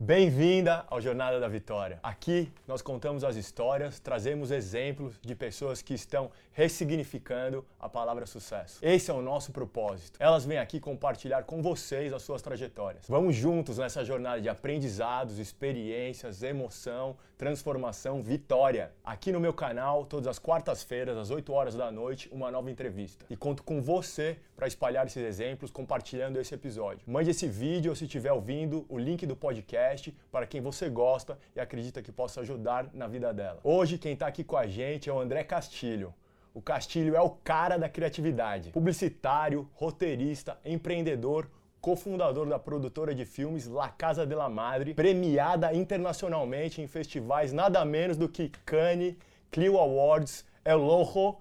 Bem-vinda ao Jornada da Vitória. Aqui nós contamos as histórias, trazemos exemplos de pessoas que estão ressignificando a palavra sucesso. Esse é o nosso propósito. Elas vêm aqui compartilhar com vocês as suas trajetórias. Vamos juntos nessa jornada de aprendizados, experiências, emoção, transformação, vitória. Aqui no meu canal, todas as quartas-feiras, às 8 horas da noite, uma nova entrevista. E conto com você para espalhar esses exemplos compartilhando esse episódio. Mande esse vídeo ou se estiver ouvindo o link do podcast podcast para quem você gosta e acredita que possa ajudar na vida dela. Hoje quem está aqui com a gente é o André Castilho. O Castilho é o cara da criatividade. Publicitário, roteirista, empreendedor, cofundador da produtora de filmes La Casa de la Madre, premiada internacionalmente em festivais nada menos do que Cannes, Clio Awards, El Rojo,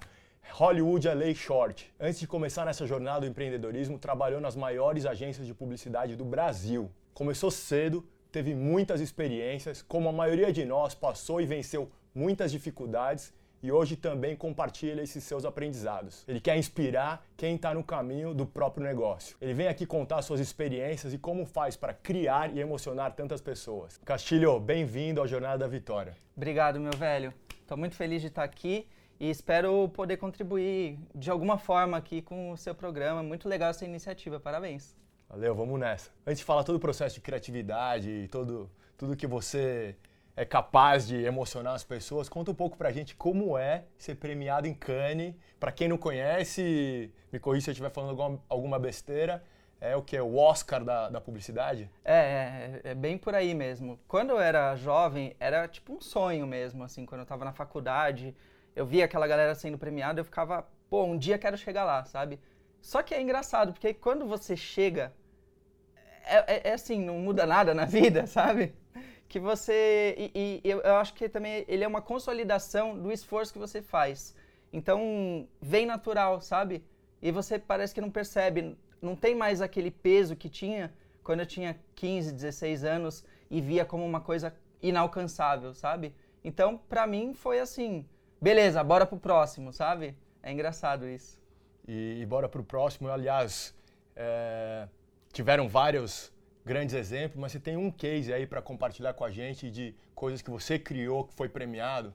Hollywood LA Short. Antes de começar nessa jornada do empreendedorismo, trabalhou nas maiores agências de publicidade do Brasil. Começou cedo, teve muitas experiências, como a maioria de nós passou e venceu muitas dificuldades e hoje também compartilha esses seus aprendizados. Ele quer inspirar quem está no caminho do próprio negócio. Ele vem aqui contar suas experiências e como faz para criar e emocionar tantas pessoas. Castilho, bem-vindo ao Jornada da Vitória. Obrigado, meu velho. Estou muito feliz de estar aqui e espero poder contribuir de alguma forma aqui com o seu programa. Muito legal essa iniciativa, parabéns. Valeu, vamos nessa. Antes de falar todo o processo de criatividade todo, tudo que você é capaz de emocionar as pessoas, conta um pouco pra gente como é ser premiado em Cannes. Pra quem não conhece, me corrija se eu estiver falando alguma, alguma besteira, é o que? O Oscar da, da publicidade? É, é, é, bem por aí mesmo. Quando eu era jovem, era tipo um sonho mesmo, assim, quando eu tava na faculdade, eu via aquela galera sendo premiada, eu ficava, pô, um dia quero chegar lá, sabe? Só que é engraçado, porque quando você chega, é, é, é assim, não muda nada na vida, sabe? Que você. E, e eu, eu acho que também ele é uma consolidação do esforço que você faz. Então, vem natural, sabe? E você parece que não percebe, não tem mais aquele peso que tinha quando eu tinha 15, 16 anos e via como uma coisa inalcançável, sabe? Então, pra mim foi assim, beleza, bora pro próximo, sabe? É engraçado isso. E, e bora pro próximo, aliás, é, tiveram vários grandes exemplos, mas você tem um case aí para compartilhar com a gente de coisas que você criou, que foi premiado?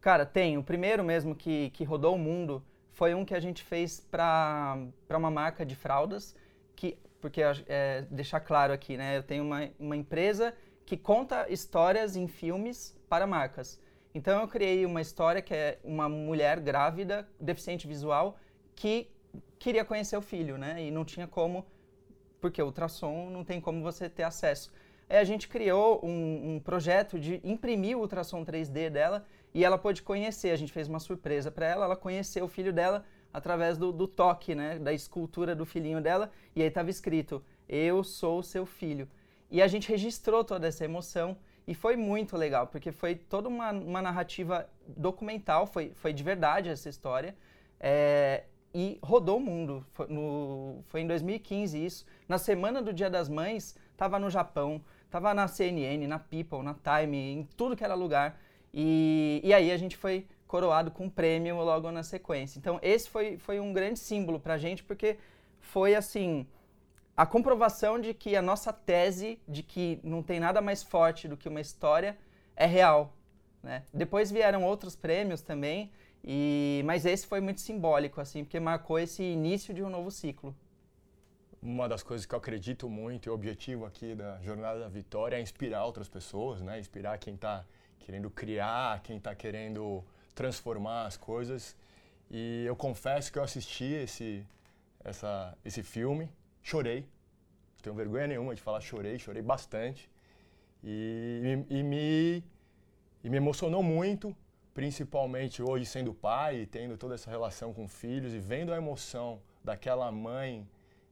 Cara, tem. O primeiro mesmo que, que rodou o mundo foi um que a gente fez para uma marca de fraldas, que, porque é, deixar claro aqui, né? Eu tenho uma, uma empresa que conta histórias em filmes para marcas. Então eu criei uma história que é uma mulher grávida, deficiente visual, que queria conhecer o filho, né? E não tinha como, porque ultrassom não tem como você ter acesso. Aí a gente criou um, um projeto de imprimir o ultrassom 3D dela e ela pôde conhecer. A gente fez uma surpresa para ela, ela conheceu o filho dela através do, do toque, né? Da escultura do filhinho dela. E aí estava escrito: Eu sou seu filho. E a gente registrou toda essa emoção e foi muito legal, porque foi toda uma, uma narrativa documental, foi, foi de verdade essa história. É, e rodou o mundo. Foi, no, foi em 2015 isso. Na semana do Dia das Mães, estava no Japão, estava na CNN, na People, na Time, em tudo que era lugar. E, e aí a gente foi coroado com um prêmio logo na sequência. Então esse foi, foi um grande símbolo para a gente, porque foi assim a comprovação de que a nossa tese de que não tem nada mais forte do que uma história é real. Né? Depois vieram outros prêmios também, e, mas esse foi muito simbólico, assim, porque marcou esse início de um novo ciclo. Uma das coisas que eu acredito muito e o objetivo aqui da Jornada da Vitória é inspirar outras pessoas, né? Inspirar quem está querendo criar, quem está querendo transformar as coisas. E eu confesso que eu assisti esse, essa, esse filme, chorei. Não tenho vergonha nenhuma de falar chorei, chorei bastante. E, e, e me, e me emocionou muito principalmente hoje sendo pai, tendo toda essa relação com filhos e vendo a emoção daquela mãe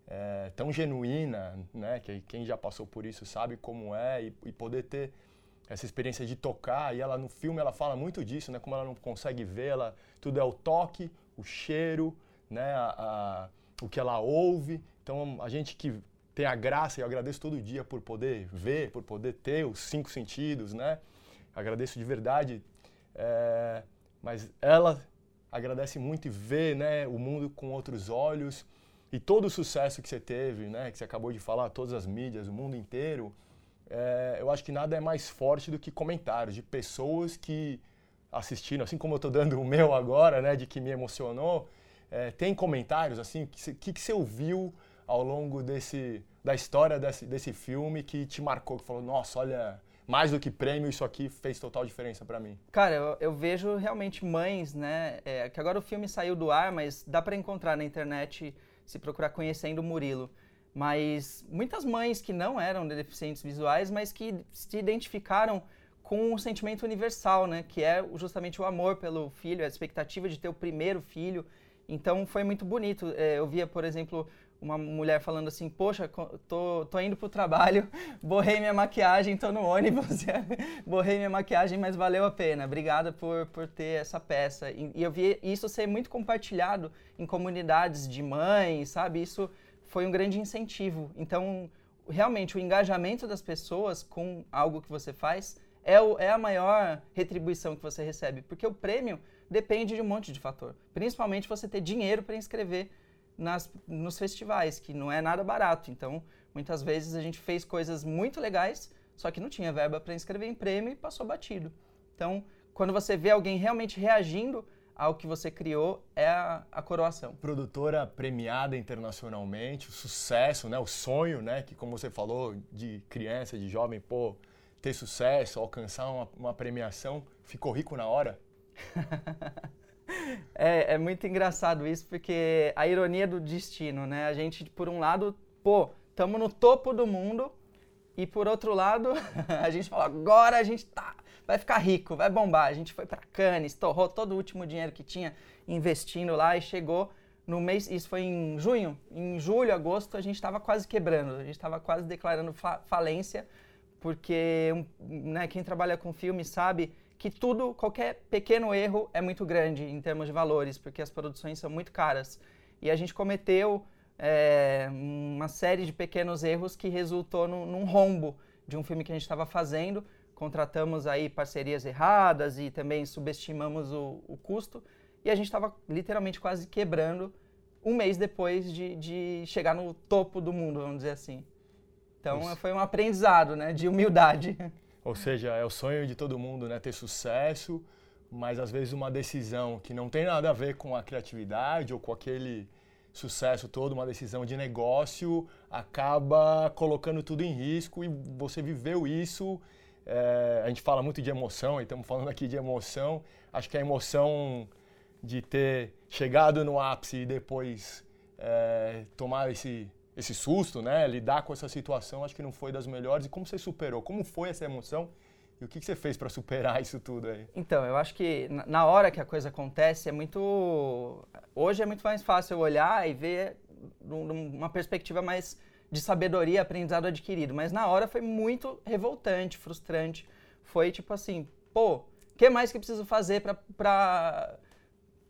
é, tão genuína, né, que quem já passou por isso sabe como é, e, e, poder ter essa experiência de tocar, e ela no filme ela fala muito disso, né, como ela não consegue ver, ela, tudo é o toque, o cheiro, né, a, a, o que ela ouve, então a gente que tem a graça, e eu agradeço todo dia por poder ver, por poder ter os cinco sentidos, né, agradeço de verdade é, mas ela agradece muito e vê né, o mundo com outros olhos e todo o sucesso que você teve, né, que você acabou de falar, todas as mídias, o mundo inteiro, é, eu acho que nada é mais forte do que comentários de pessoas que assistiram, assim como eu estou dando o meu agora, né, de que me emocionou. É, tem comentários assim, o que, que, você ouviu ao longo desse da história desse, desse filme que te marcou, que falou, nossa, olha, mais do que prêmio, isso aqui fez total diferença para mim? Cara, eu, eu, vejo realmente mães, né? É, que agora o filme saiu do ar, mas dá para encontrar na internet se procurar conhecendo o Murilo. Mas muitas mães que não eram deficientes visuais, mas que se identificaram com um sentimento universal, né? Que é justamente o amor pelo filho, a expectativa de ter o primeiro filho. Então foi muito bonito. É, eu via, por exemplo, uma mulher falando assim, poxa, tô, tô indo pro trabalho, borrei minha maquiagem, tô no ônibus, borrei minha maquiagem, mas valeu a pena. Obrigada por, por ter essa peça. E, e eu vi isso ser muito compartilhado em comunidades de mães, sabe? Isso foi um grande incentivo. Então, realmente, o engajamento das pessoas com algo que você faz é, o, é a maior retribuição que você recebe, porque o prêmio depende de um monte de fator. Principalmente você ter dinheiro para inscrever nas, nos festivais, que não é nada barato. Então, muitas vezes a gente fez coisas muito legais, só que não tinha verba para inscrever em prêmio e passou batido. Então, quando você vê alguém realmente reagindo ao que você criou, é a, a coroação. Produtora premiada internacionalmente, o sucesso, né, o sonho, né, que como você falou, de criança, de jovem, pô, ter sucesso, alcançar uma, uma premiação, ficou rico na hora? é, é muito engraçado isso, porque a ironia do destino, né? A gente, por um lado, pô, estamos no topo do mundo, e por outro lado, a gente fala, agora a gente tá, vai ficar rico, vai bombar. A gente foi para Cannes, torrou todo o último dinheiro que tinha investindo lá e chegou no mês, isso foi em junho, em julho, agosto, a gente estava quase quebrando, a gente estava quase declarando fa falência, porque né, quem trabalha com filme sabe que tudo, qualquer pequeno erro é muito grande em termos de valores, porque as produções são muito caras. E a gente cometeu é, uma série de pequenos erros que resultou no, num rombo de um filme que a gente estava fazendo. Contratamos aí parcerias erradas e também subestimamos o, o custo. E a gente estava literalmente quase quebrando um mês depois de, de, chegar no topo do mundo, vamos dizer assim. Então Isso. foi um aprendizado né, de humildade. Ou seja, é o sonho de todo mundo, né? Ter sucesso, mas às vezes uma decisão que não tem nada a ver com a criatividade ou com aquele sucesso todo, uma decisão de negócio, acaba colocando tudo em risco e você viveu isso. É, a gente fala muito de emoção, e estamos falando aqui de emoção. Acho que a emoção de ter chegado no ápice e depois é, tomar esse esse susto, né? Lidar com essa situação, acho que não foi das melhores. E como você superou? Como foi essa emoção? E o que, você fez para superar isso tudo aí? Então, eu acho que na hora que a coisa acontece é muito. Hoje é muito mais fácil olhar e ver uma perspectiva mais de sabedoria, aprendizado adquirido. Mas na hora foi muito revoltante, frustrante. Foi tipo assim, pô, o que mais que preciso fazer para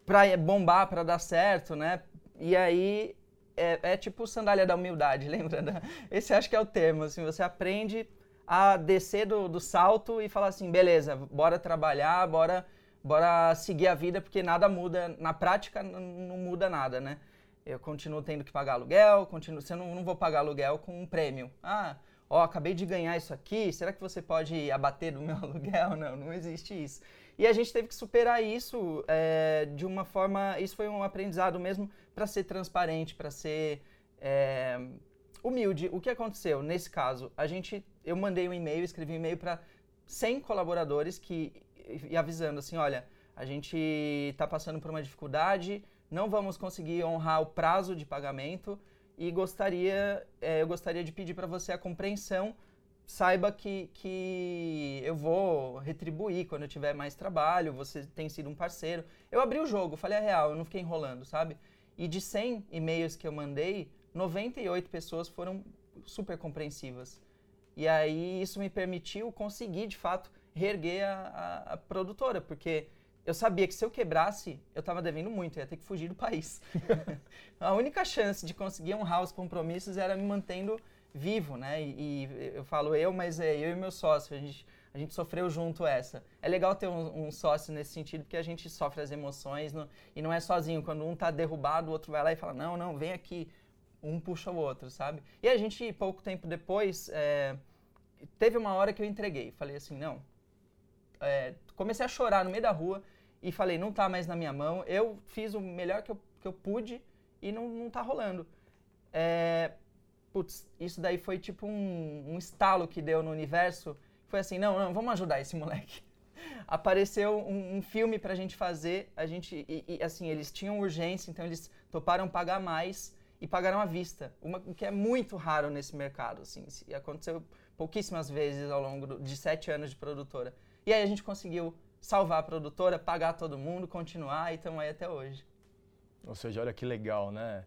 para bombar, para dar certo, né? E aí é, é tipo sandália da humildade, lembra? Né? Esse acho que é o termo. Assim, você aprende a descer do, do salto e falar assim, beleza, bora trabalhar, bora, bora seguir a vida, porque nada muda, na prática não muda nada, né? Eu continuo tendo que pagar aluguel, continuo, você não, não vou pagar aluguel com um prêmio. Ah, ó, acabei de ganhar isso aqui, será que você pode abater do meu aluguel? Não, não existe isso. E a gente teve que superar isso é, de uma forma. Isso foi um aprendizado mesmo para ser transparente, para ser é, humilde. O que aconteceu nesse caso? A gente, eu mandei um e-mail, escrevi um e-mail para 100 colaboradores que e avisando assim, olha, a gente está passando por uma dificuldade, não vamos conseguir honrar o prazo de pagamento e gostaria, é, eu gostaria de pedir para você a compreensão saiba que, que eu vou retribuir quando eu tiver mais trabalho, você tem sido um parceiro. Eu abri o jogo, falei a real, eu não fiquei enrolando, sabe? E de 100 e-mails que eu mandei, 98 pessoas foram super compreensivas. E aí isso me permitiu conseguir, de fato, reerguer a, a, a produtora, porque eu sabia que se eu quebrasse, eu estava devendo muito, eu ia ter que fugir do país. a única chance de conseguir honrar os compromissos era me mantendo vivo, né? E, e, eu falo eu, mas é eu e meu sócio, a gente, a gente sofreu junto essa. É legal ter um, um sócio nesse sentido, porque a gente sofre as emoções no, e não é sozinho. Quando um tá derrubado, o outro vai lá e fala, não, não, vem aqui. Um puxa o outro, sabe? E a gente, pouco tempo depois, é, teve uma hora que eu entreguei. Falei assim, não. É, comecei a chorar no meio da rua e falei, não tá mais na minha mão. Eu fiz o melhor que eu, que eu pude e não, não tá rolando. É, putz, isso daí foi tipo um, um estalo que deu no universo. Foi assim, não, não, vamos ajudar esse moleque. Apareceu um, um filme pra gente fazer, a gente, e, e, assim, eles tinham urgência, então eles toparam pagar mais e pagaram à vista, uma, o que é muito raro nesse mercado, assim, aconteceu pouquíssimas vezes ao longo de sete anos de produtora. E aí a gente conseguiu salvar a produtora, pagar todo mundo, continuar e estamos aí até hoje. Ou seja, olha que legal, né?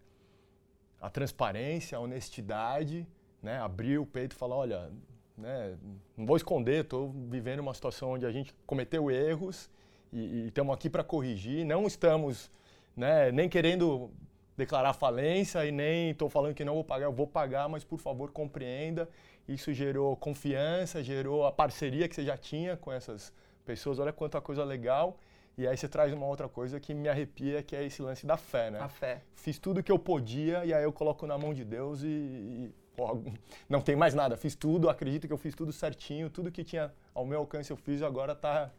A transparência, a honestidade, né? Abrir o peito e falar, olha, né? não vou esconder, estou vivendo uma situação onde a gente cometeu erros e estamos aqui para corrigir. Não estamos né, nem querendo declarar falência e nem estou falando que não vou pagar, eu vou pagar, mas por favor compreenda. Isso gerou confiança, gerou a parceria que você já tinha com essas pessoas. Olha quanta coisa legal. E aí você traz uma outra coisa que me arrepia, que é esse lance da fé, né? A fé. Fiz tudo que eu podia e aí eu coloco na mão de Deus e, e pô, não tem mais nada. Fiz tudo, acredito que eu fiz tudo certinho, tudo que tinha ao meu alcance eu fiz, agora tá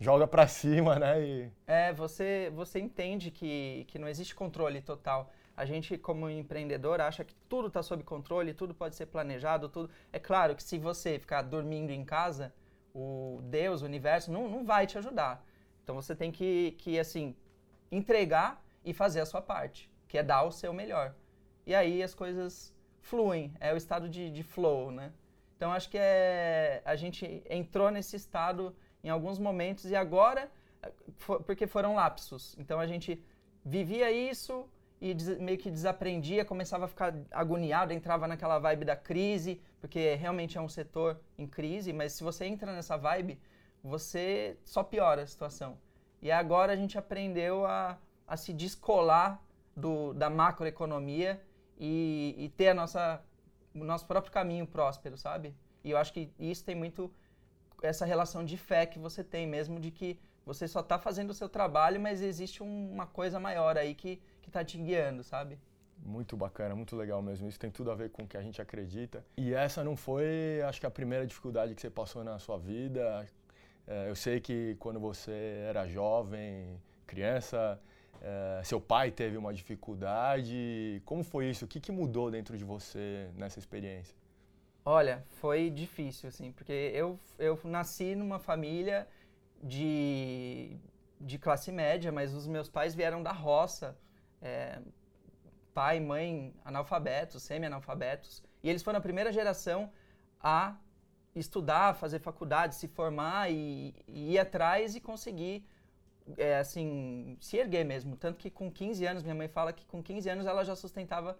joga para cima, né? E... É, você você entende que que não existe controle total. A gente, como empreendedor, acha que tudo está sob controle, tudo pode ser planejado, tudo. É claro que se você ficar dormindo em casa, o Deus, o universo, não, não vai te ajudar. Então você tem que, que, assim, entregar e fazer a sua parte, que é dar o seu melhor. E aí as coisas fluem, é o estado de, de flow, né? Então acho que é, a gente entrou nesse estado em alguns momentos e agora, for, porque foram lapsos. Então a gente vivia isso, e des, meio que desaprendia, começava a ficar agoniado, entrava naquela vibe da crise, porque realmente é um setor em crise, mas se você entra nessa vibe, você só piora a situação. E agora a gente aprendeu a, a se descolar do, da macroeconomia e, e ter a nossa, o nosso próprio caminho próspero, sabe? E eu acho que isso tem muito essa relação de fé que você tem mesmo, de que você só está fazendo o seu trabalho, mas existe um, uma coisa maior aí que que está te guiando, sabe? Muito bacana, muito legal mesmo. Isso tem tudo a ver com o que a gente acredita. E essa não foi, acho que, a primeira dificuldade que você passou na sua vida. É, eu sei que quando você era jovem, criança, é, seu pai teve uma dificuldade. Como foi isso? O que, que mudou dentro de você nessa experiência? Olha, foi difícil, assim, porque eu, eu nasci numa família de, de classe média, mas os meus pais vieram da roça é, pai, mãe analfabetos, semi-analfabetos, e eles foram a primeira geração a estudar, fazer faculdade, se formar e, e ir atrás e conseguir, é, assim, se erguer mesmo. Tanto que com 15 anos, minha mãe fala que com 15 anos ela já sustentava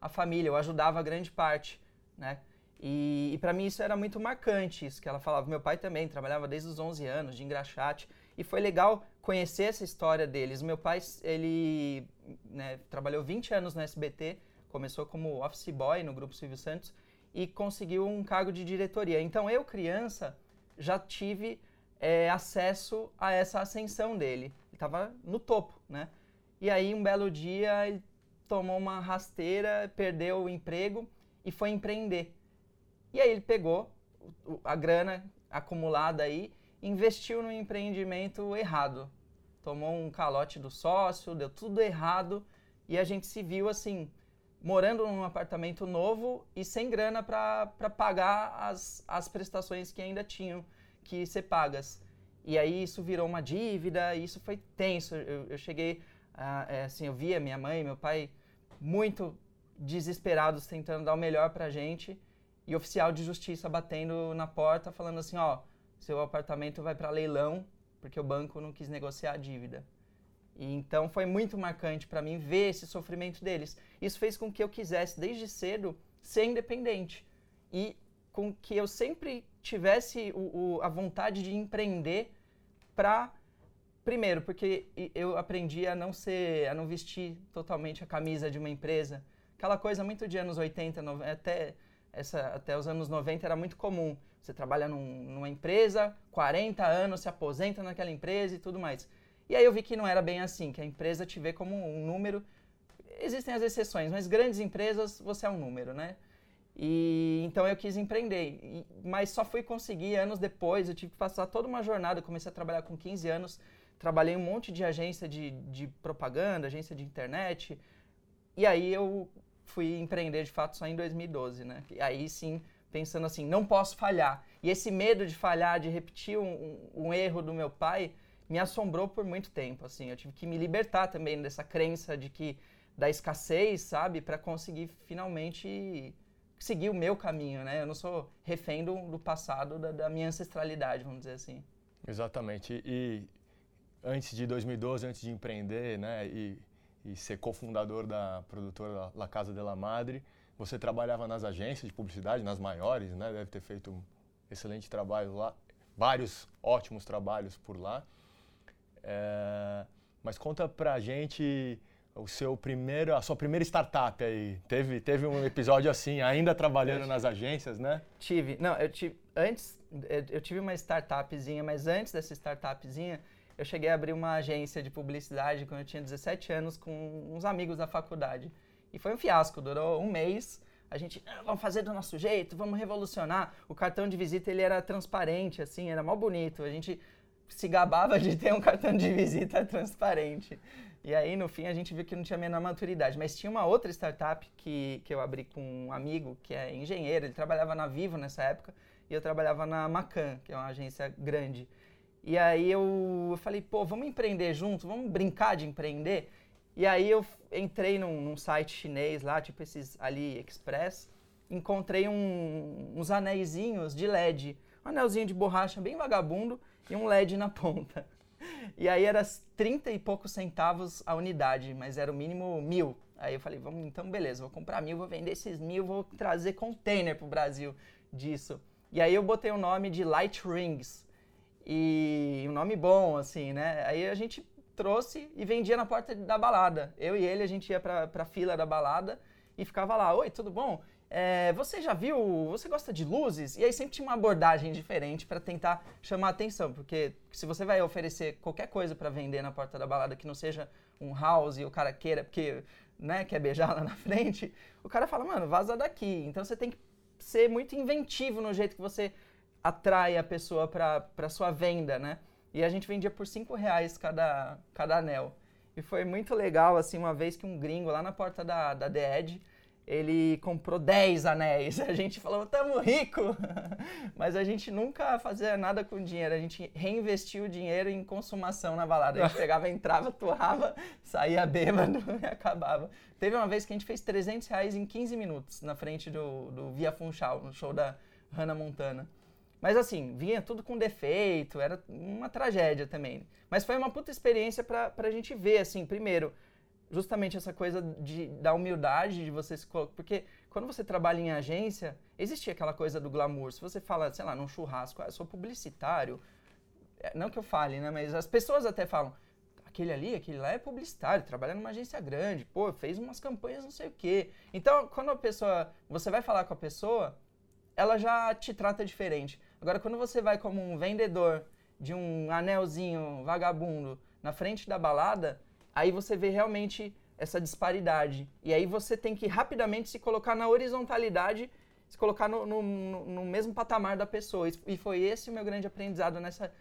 a família, eu ajudava a grande parte, né? E, e para mim isso era muito marcante, isso que ela falava. Meu pai também trabalhava desde os 11 anos de engraxate. E foi legal conhecer essa história deles. Meu pai, ele né, trabalhou 20 anos no SBT, começou como office boy no Grupo Silvio Santos e conseguiu um cargo de diretoria. Então eu, criança, já tive é, acesso a essa ascensão dele. Ele estava no topo, né? E aí, um belo dia, ele tomou uma rasteira, perdeu o emprego e foi empreender. E aí ele pegou a grana acumulada aí investiu no empreendimento errado. Tomou um calote do sócio, deu tudo errado e a gente se viu assim, morando num apartamento novo e sem grana para pagar as, as prestações que ainda tinham que ser pagas. E aí isso virou uma dívida, e isso foi tenso. Eu, eu cheguei, é, assim, eu via minha mãe, meu pai muito desesperados tentando dar o melhor pra gente e oficial de justiça batendo na porta falando assim, ó, seu apartamento vai para leilão porque o banco não quis negociar a dívida. E então foi muito marcante para mim ver esse sofrimento deles. Isso fez com que eu quisesse desde cedo ser independente e com que eu sempre tivesse o, o, a vontade de empreender para primeiro porque eu aprendi a não ser a não vestir totalmente a camisa de uma empresa aquela coisa muito de anos 80 90, até essa até os anos 90 era muito comum você trabalha num, numa empresa, 40 anos, se aposenta naquela empresa e tudo mais. E aí eu vi que não era bem assim, que a empresa te vê como um número. Existem as exceções, mas grandes empresas você é um número, né? E então eu quis empreender, e, mas só fui conseguir anos depois. Eu tive que passar toda uma jornada. Eu comecei a trabalhar com 15 anos, trabalhei um monte de agência de, de propaganda, agência de internet. E aí eu fui empreender de fato só em 2012, né? E aí sim, pensando assim, não posso falhar. E esse medo de falhar, de repetir um, um, um erro do meu pai, me assombrou por muito tempo. Assim, eu tive que me libertar também dessa crença de que da escassez, sabe, para conseguir finalmente seguir o meu caminho, né? Eu não sou refém do, do passado, da, da, minha ancestralidade, vamos dizer assim. Exatamente. E antes de 2012, antes de empreender, né, e, e ser cofundador da produtora La Casa de la Madre, você trabalhava nas agências de publicidade, nas maiores, né? Deve ter feito um excelente trabalho lá, vários ótimos trabalhos por lá. É, mas conta pra gente o seu primeiro, a sua primeira startup aí. Teve, teve um episódio assim, ainda trabalhando nas agências, né? Tive. Não, eu tive. Antes, eu tive uma startupzinha, mas antes dessa startupzinha, eu cheguei a abrir uma agência de publicidade quando eu tinha 17 anos com uns amigos da faculdade. E foi um fiasco, durou um mês. A gente, ah, vamos fazer do nosso jeito, vamos revolucionar. O cartão de visita ele era transparente, assim, era mal bonito. A gente se gabava de ter um cartão de visita transparente. E aí, no fim, a gente viu que não tinha a menor maturidade. Mas tinha uma outra startup que, que eu abri com um amigo, que é engenheiro. Ele trabalhava na Vivo nessa época e eu trabalhava na Macan, que é uma agência grande. E aí eu, eu falei, pô, vamos empreender junto? Vamos brincar de empreender? E aí eu entrei num, num site chinês lá, tipo esses AliExpress, encontrei um, uns anéisinhos de LED. Um anelzinho de borracha bem vagabundo e um LED na ponta. E aí era 30 e poucos centavos a unidade, mas era o mínimo mil. Aí eu falei, vamos, então beleza, vou comprar mil, vou vender esses mil, vou trazer container pro Brasil disso. E aí eu botei o nome de Light Rings. E um nome bom, assim, né? Aí a gente trouxe e vendia na porta da balada. Eu e ele, a gente ia pra, pra fila da balada e ficava lá, oi, tudo bom? É, você já viu, você gosta de luzes? E aí sempre tinha uma abordagem diferente para tentar chamar a atenção, porque se você vai oferecer qualquer coisa para vender na porta da balada que não seja um house e o cara queira, porque né, quer beijar lá na frente, o cara fala, mano, vaza daqui. Então você tem que ser muito inventivo no jeito que você atrai a pessoa para sua venda, né? E a gente vendia por 5 reais cada, cada anel. E foi muito legal, assim, uma vez que um gringo lá na porta da, da The Edge, ele comprou 10 anéis. A gente falou, tamo rico! Mas a gente nunca fazia nada com dinheiro, a gente reinvestia o dinheiro em consumação na balada. A gente pegava, entrava, torrava, saía bêbado e acabava. Teve uma vez que a gente fez 300 reais em 15 minutos na frente do, do Via Funchal, no show da Hannah Montana. Mas assim, vinha tudo com defeito, era uma tragédia também. Mas foi uma puta experiência pra, pra gente ver, assim, primeiro, justamente essa coisa de, da humildade de você se colocar. Porque quando você trabalha em agência, existia aquela coisa do glamour. Se você fala, sei lá, num churrasco, ah, eu sou publicitário. É, não que eu fale, né? Mas as pessoas até falam, aquele ali, aquele lá é publicitário, trabalha numa agência grande, pô, fez umas campanhas não sei o quê. Então, quando a pessoa, você vai falar com a pessoa, ela já te trata diferente. Agora, quando você vai como um vendedor de um anelzinho vagabundo na frente da balada, aí você vê realmente essa disparidade. E aí você tem que rapidamente se colocar na horizontalidade, se colocar no, no, no mesmo patamar da pessoa. E foi esse o meu grande aprendizado nessa,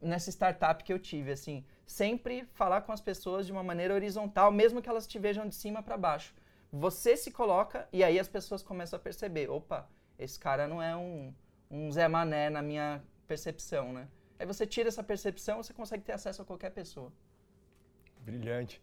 nessa startup que eu tive, assim. Sempre falar com as pessoas de uma maneira horizontal, mesmo que elas te vejam de cima para baixo. Você se coloca e aí as pessoas começam a perceber, opa, esse cara não é um, um Zé Mané na minha percepção, né? Aí você tira essa percepção, você consegue ter acesso a qualquer pessoa. Brilhante.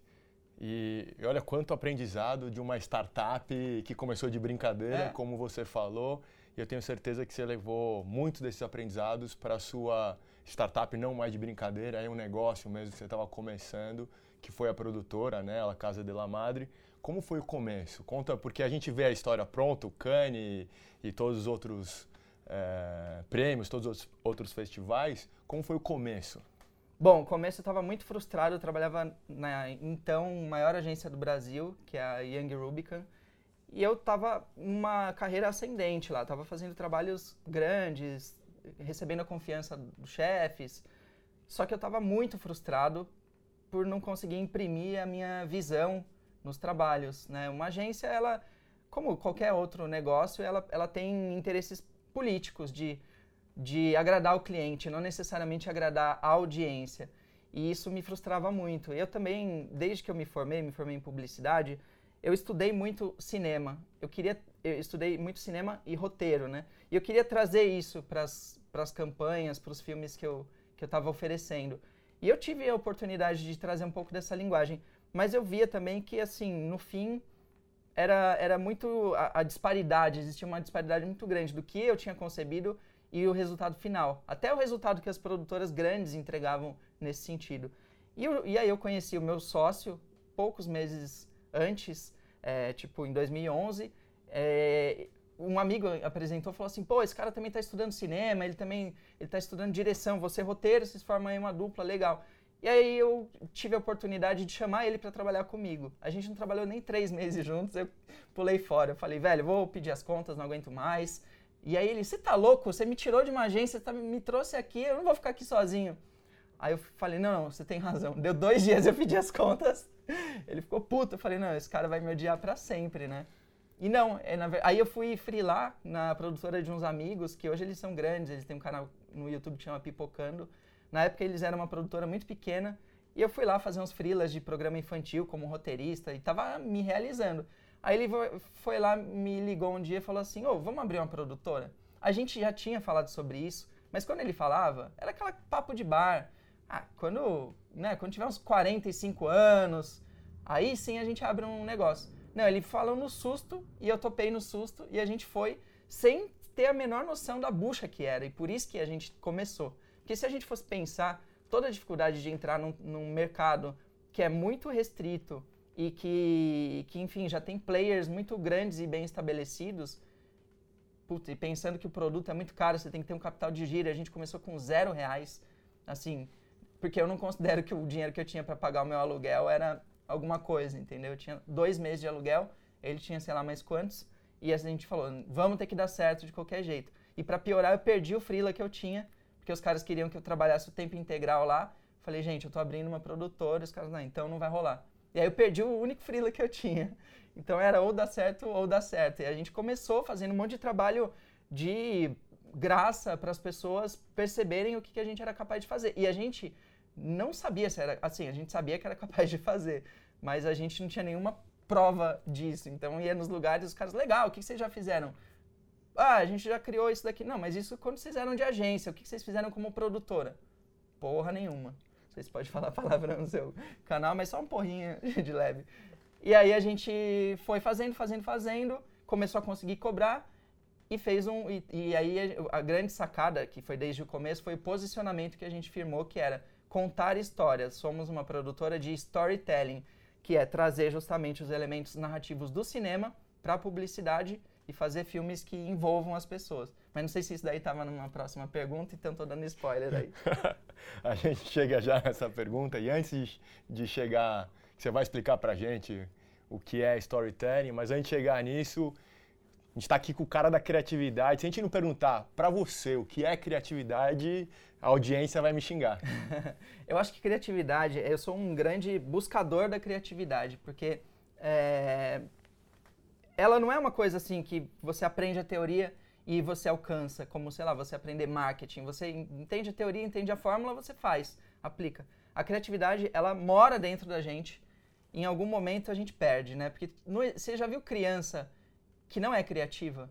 E, olha quanto aprendizado de uma startup que começou de brincadeira, é. como você falou. E eu tenho certeza que você levou muitos desses aprendizados para a sua startup, não mais de brincadeira, é um negócio mesmo que você estava começando, que foi a produtora, né, a Casa de la Madre. Como foi o começo? Conta, porque a gente vê a história pronta, o Cannes e, e todos os outros é, prêmios, todos os outros festivais. Como foi o começo? Bom, no começo eu estava muito frustrado. Eu trabalhava na então maior agência do Brasil, que é a Young Rubicon, e eu estava uma carreira ascendente lá. Estava fazendo trabalhos grandes, recebendo a confiança dos chefes. Só que eu estava muito frustrado por não conseguir imprimir a minha visão nos trabalhos. Né? Uma agência, ela como qualquer outro negócio, ela, ela tem interesses políticos de, de agradar o cliente, não necessariamente agradar a audiência. E isso me frustrava muito. Eu também, desde que eu me formei, me formei em publicidade, eu estudei muito cinema. Eu queria, eu estudei muito cinema e roteiro, né? E eu queria trazer isso para as campanhas, para os filmes que eu que eu estava oferecendo. E eu tive a oportunidade de trazer um pouco dessa linguagem, mas eu via também que assim, no fim, era, era muito a, a, disparidade, existia uma disparidade muito grande do que eu tinha concebido e o resultado final. Até o resultado que as produtoras grandes entregavam nesse sentido. E, eu, e aí eu conheci o meu sócio poucos meses antes, é, tipo em 2011. É, um amigo apresentou falou assim: pô, esse cara também está estudando cinema, ele também está estudando direção, você roteiro, vocês formam aí uma dupla legal. E aí eu tive a oportunidade de chamar ele para trabalhar comigo. A gente não trabalhou nem três meses juntos, eu pulei fora. Eu falei, velho, vou pedir as contas, não aguento mais. E aí ele, você tá louco? Você me tirou de uma agência, tá, me trouxe aqui, eu não vou ficar aqui sozinho. Aí eu falei, não, não, você tem razão. Deu dois dias eu pedi as contas. Ele ficou puto. Eu falei, não, esse cara vai me odiar para sempre, né? E não, é, na, aí eu fui freelar na produtora de uns amigos, que hoje eles são grandes, eles têm um canal no YouTube que chama Pipocando. Na época eles eram uma produtora muito pequena e eu fui lá fazer uns freelas de programa infantil como roteirista e tava me realizando. Aí ele foi lá, me ligou um dia e falou assim: Ô, oh, vamos abrir uma produtora? A gente já tinha falado sobre isso, mas quando ele falava, era aquela papo de bar. Ah, quando, né, quando tiver uns 45 anos, aí sim a gente abre um negócio. Não, ele falou no susto e eu topei no susto e a gente foi sem ter a menor noção da bucha que era e por isso que a gente começou. Porque se a gente fosse pensar toda a dificuldade de entrar num, num mercado que é muito restrito e que, que, enfim, já tem players muito grandes e bem estabelecidos, putz, e pensando que o produto é muito caro, você tem que ter um capital de giro, a gente começou com zero reais, assim, porque eu não considero que o dinheiro que eu tinha para pagar o meu aluguel era alguma coisa, entendeu? Eu tinha dois meses de aluguel, ele tinha sei lá mais quantos, e a gente falou, vamos ter que dar certo de qualquer jeito. E para piorar, eu perdi o freela que eu tinha, porque os caras queriam que eu trabalhasse o tempo integral lá. Falei, gente, eu tô abrindo uma produtora, os caras, não, então não vai rolar. E aí eu perdi o único freela que eu tinha. Então era ou dar certo ou dar certo. E a gente começou fazendo um monte de trabalho de graça para as pessoas perceberem o que, que, a gente era capaz de fazer. E a gente não sabia se era assim, a gente sabia que era capaz de fazer, mas a gente não tinha nenhuma prova disso. Então ia nos lugares os caras, legal, o que, que vocês já fizeram? Ah, a gente já criou isso daqui. Não, mas isso quando vocês eram de agência, o que vocês fizeram como produtora? Porra nenhuma. Vocês podem falar a palavra no seu canal, mas só um porrinho de leve. E aí a gente foi fazendo, fazendo, fazendo, começou a conseguir cobrar e fez um. E, e aí a, a grande sacada, que foi desde o começo, foi o posicionamento que a gente firmou, que era contar histórias. Somos uma produtora de storytelling, que é trazer justamente os elementos narrativos do cinema para a publicidade e fazer filmes que envolvam as pessoas. Mas não sei se isso daí estava numa próxima pergunta, então estou dando spoiler aí. a gente chega já nessa pergunta e antes de chegar, você vai explicar para a gente o que é storytelling, mas antes de chegar nisso, a gente está aqui com o cara da criatividade. Se a gente não perguntar para você o que é criatividade, a audiência vai me xingar. eu acho que criatividade, eu sou um grande buscador da criatividade, porque é, ela não é uma coisa assim que você aprende a teoria e você alcança, como, sei lá, você aprender marketing. Você entende a teoria, entende a fórmula, você faz, aplica. A criatividade, ela mora dentro da gente. Em algum momento a gente perde, né? Porque você já viu criança que não é criativa?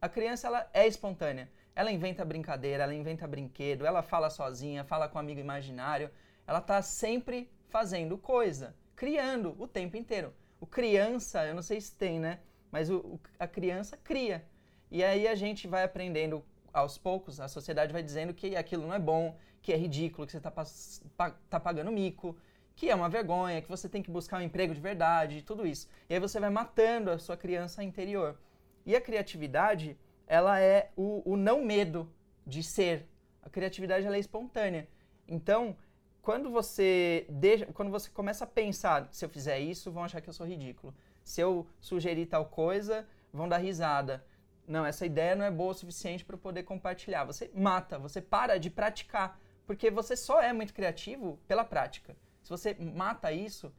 A criança, ela é espontânea. Ela inventa brincadeira, ela inventa brinquedo, ela fala sozinha, fala com um amigo imaginário. Ela está sempre fazendo coisa, criando o tempo inteiro. O criança, eu não sei se tem, né? Mas o, o, a criança cria. E aí a gente vai aprendendo aos poucos, a sociedade vai dizendo que aquilo não é bom, que é ridículo, que você está tá pagando mico, que é uma vergonha, que você tem que buscar um emprego de verdade, tudo isso. E aí você vai matando a sua criança interior. E a criatividade, ela é o, o não medo de ser. A criatividade ela é espontânea. Então, quando você deixa, quando você começa a pensar, se eu fizer isso, vão achar que eu sou ridículo. Se eu sugerir tal coisa, vão dar risada. Não, essa ideia não é boa o suficiente para poder compartilhar. Você mata, você para de praticar, porque você só é muito criativo pela prática. Se você mata isso,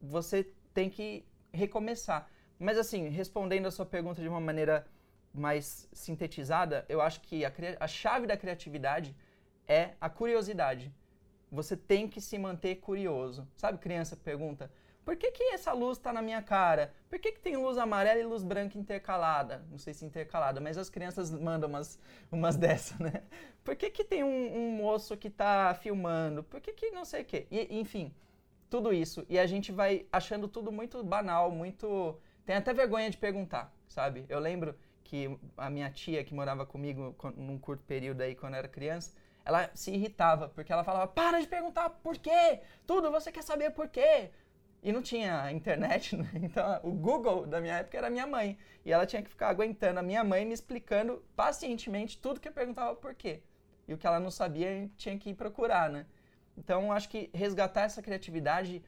você tem que recomeçar. Mas assim, respondendo a sua pergunta de uma maneira mais sintetizada, eu acho que a, a chave da criatividade é a curiosidade. Você tem que se manter curioso. Sabe, criança pergunta: por que, que essa luz está na minha cara? Por que, que tem luz amarela e luz branca intercalada? Não sei se intercalada, mas as crianças mandam umas, umas dessas, né? Por que, que tem um, um moço que está filmando? Por que, que não sei o quê? E, enfim, tudo isso. E a gente vai achando tudo muito banal, muito. Tem até vergonha de perguntar, sabe? Eu lembro que a minha tia que morava comigo num curto período aí quando eu era criança, ela se irritava porque ela falava: "Para de perguntar por quê? Tudo você quer saber por quê?" E não tinha internet, né? então o Google da minha época era minha mãe. E ela tinha que ficar aguentando a minha mãe me explicando pacientemente tudo que eu perguntava por quê. E o que ela não sabia, tinha que ir procurar, né? Então acho que resgatar essa criatividade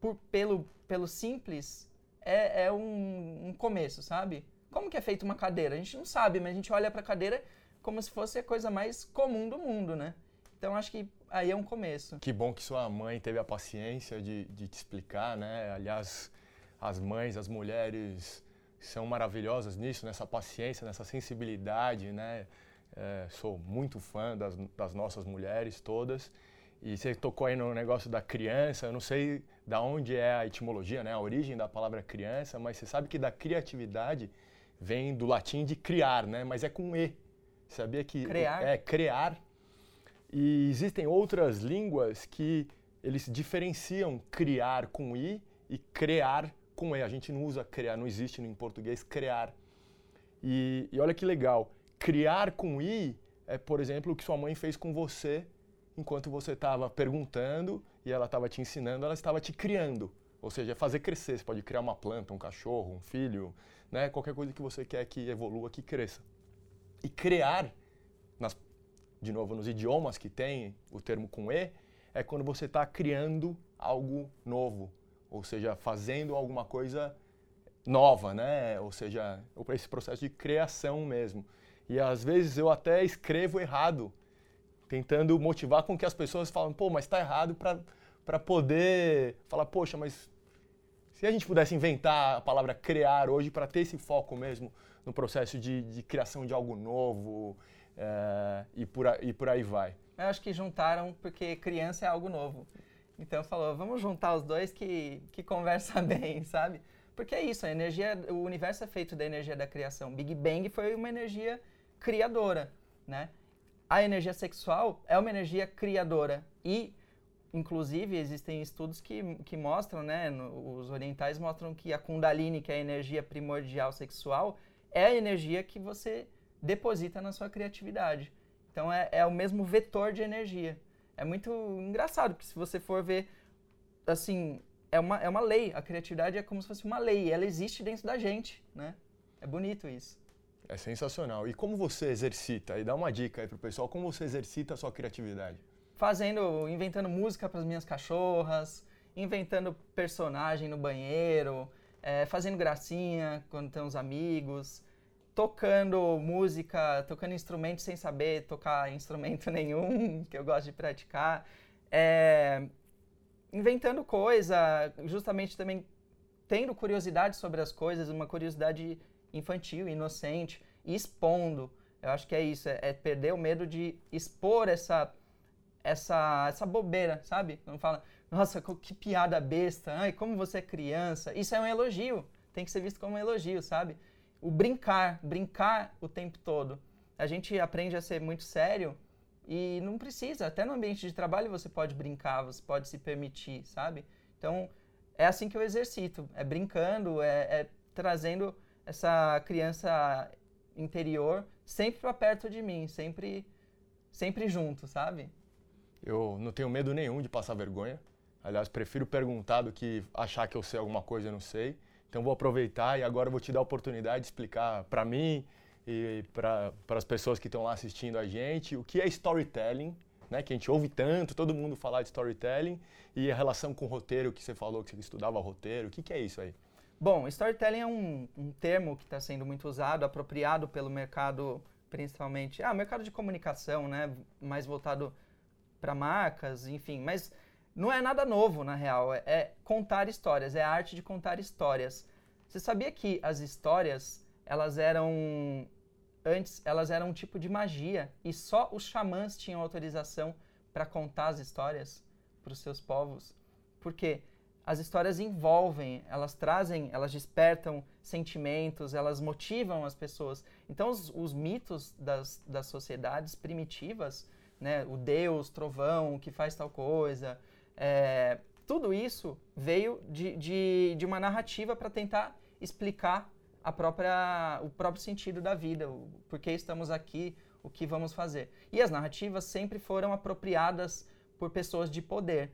por, pelo, pelo simples é, é um, um, começo, sabe? Como que é feita uma cadeira? A gente não sabe, mas a gente olha para a cadeira como se fosse a coisa mais comum do mundo, né? Então acho que aí é um começo. Que bom que sua mãe teve a paciência de, de te explicar, né? Aliás, as mães, as mulheres são maravilhosas nisso, nessa paciência, nessa sensibilidade, né? É, sou muito fã das, das, nossas mulheres todas. E você tocou aí no negócio da criança, eu não sei da onde é a etimologia, né? A origem da palavra criança, mas você sabe que da criatividade vem do latim de criar, né? Mas é com E. Sabia que criar. é criar e existem outras línguas que eles diferenciam criar com i e criar com e. A gente não usa criar, não existe em português criar. E, e olha que legal, criar com i é, por exemplo, o que sua mãe fez com você enquanto você estava perguntando e ela estava te ensinando, ela estava te criando. Ou seja, fazer crescer. Você pode criar uma planta, um cachorro, um filho, né? qualquer coisa que você quer que evolua, que cresça. E criar, nas de novo, nos idiomas que tem o termo com E, é quando você está criando algo novo, ou seja, fazendo alguma coisa nova, né? Ou seja, esse processo de criação mesmo. E às vezes eu até escrevo errado, tentando motivar com que as pessoas falem, pô, mas está errado para poder falar, poxa, mas se a gente pudesse inventar a palavra criar hoje para ter esse foco mesmo no processo de, de criação de algo novo, é, e, por, e por aí vai. Eu acho que juntaram porque criança é algo novo. Então falou, vamos juntar os dois que, que conversa bem, sabe? Porque é isso, a energia, o universo é feito da energia da criação. Big Bang foi uma energia criadora, né? A energia sexual é uma energia criadora e inclusive existem estudos que, que mostram, né, no, os orientais mostram que a Kundalini, que é a energia primordial sexual, é a energia que você deposita na sua criatividade. Então é, é o mesmo vetor de energia. É muito engraçado, porque se você for ver, assim, é uma, é uma lei. A criatividade é como se fosse uma lei. Ela existe dentro da gente, né? É bonito isso. É sensacional. E como você exercita? E dá uma dica aí pro pessoal, como você exercita a sua criatividade? Fazendo, inventando música para as minhas cachorras, inventando personagem no banheiro, é, fazendo gracinha quando tem uns amigos, tocando música, tocando instrumento sem saber tocar instrumento nenhum, que eu gosto de praticar, é, inventando coisa, justamente também tendo curiosidade sobre as coisas, uma curiosidade infantil, inocente, e expondo. Eu acho que é isso, é, é perder o medo de expor essa essa essa bobeira, sabe? Quando fala, nossa, que piada besta, ai, como você é criança. Isso é um elogio, tem que ser visto como um elogio, sabe? o brincar, brincar o tempo todo. A gente aprende a ser muito sério e não precisa. Até no ambiente de trabalho você pode brincar, você pode se permitir, sabe? Então, é assim que eu exercito. É brincando, é, é trazendo essa criança interior sempre para perto de mim, sempre, sempre junto, sabe? Eu não tenho medo nenhum de passar vergonha. Aliás, prefiro perguntar do que achar que eu sei alguma coisa e não sei. Então vou aproveitar e agora vou te dar a oportunidade de explicar para mim e para as pessoas que estão lá assistindo a gente o que é storytelling, né? Que a gente ouve tanto, todo mundo falar de storytelling e a relação com roteiro que você falou que você estudava roteiro. O que, que é isso aí? Bom, storytelling é um, um termo que está sendo muito usado, apropriado pelo mercado, principalmente, ah, mercado de comunicação, né? Mais voltado para marcas, enfim, mas não é nada novo, na real. É, é contar histórias, é a arte de contar histórias. Você sabia que as histórias, elas eram antes, elas eram um tipo de magia e só os xamãs tinham autorização para contar as histórias para os seus povos? Porque as histórias envolvem, elas trazem, elas despertam sentimentos, elas motivam as pessoas. Então, os, os mitos das, das sociedades primitivas, né, o Deus, trovão, que faz tal coisa, é, tudo isso veio de, de, de uma narrativa para tentar explicar a própria, o próprio sentido da vida, o por que estamos aqui, o que vamos fazer. E as narrativas sempre foram apropriadas por pessoas de poder.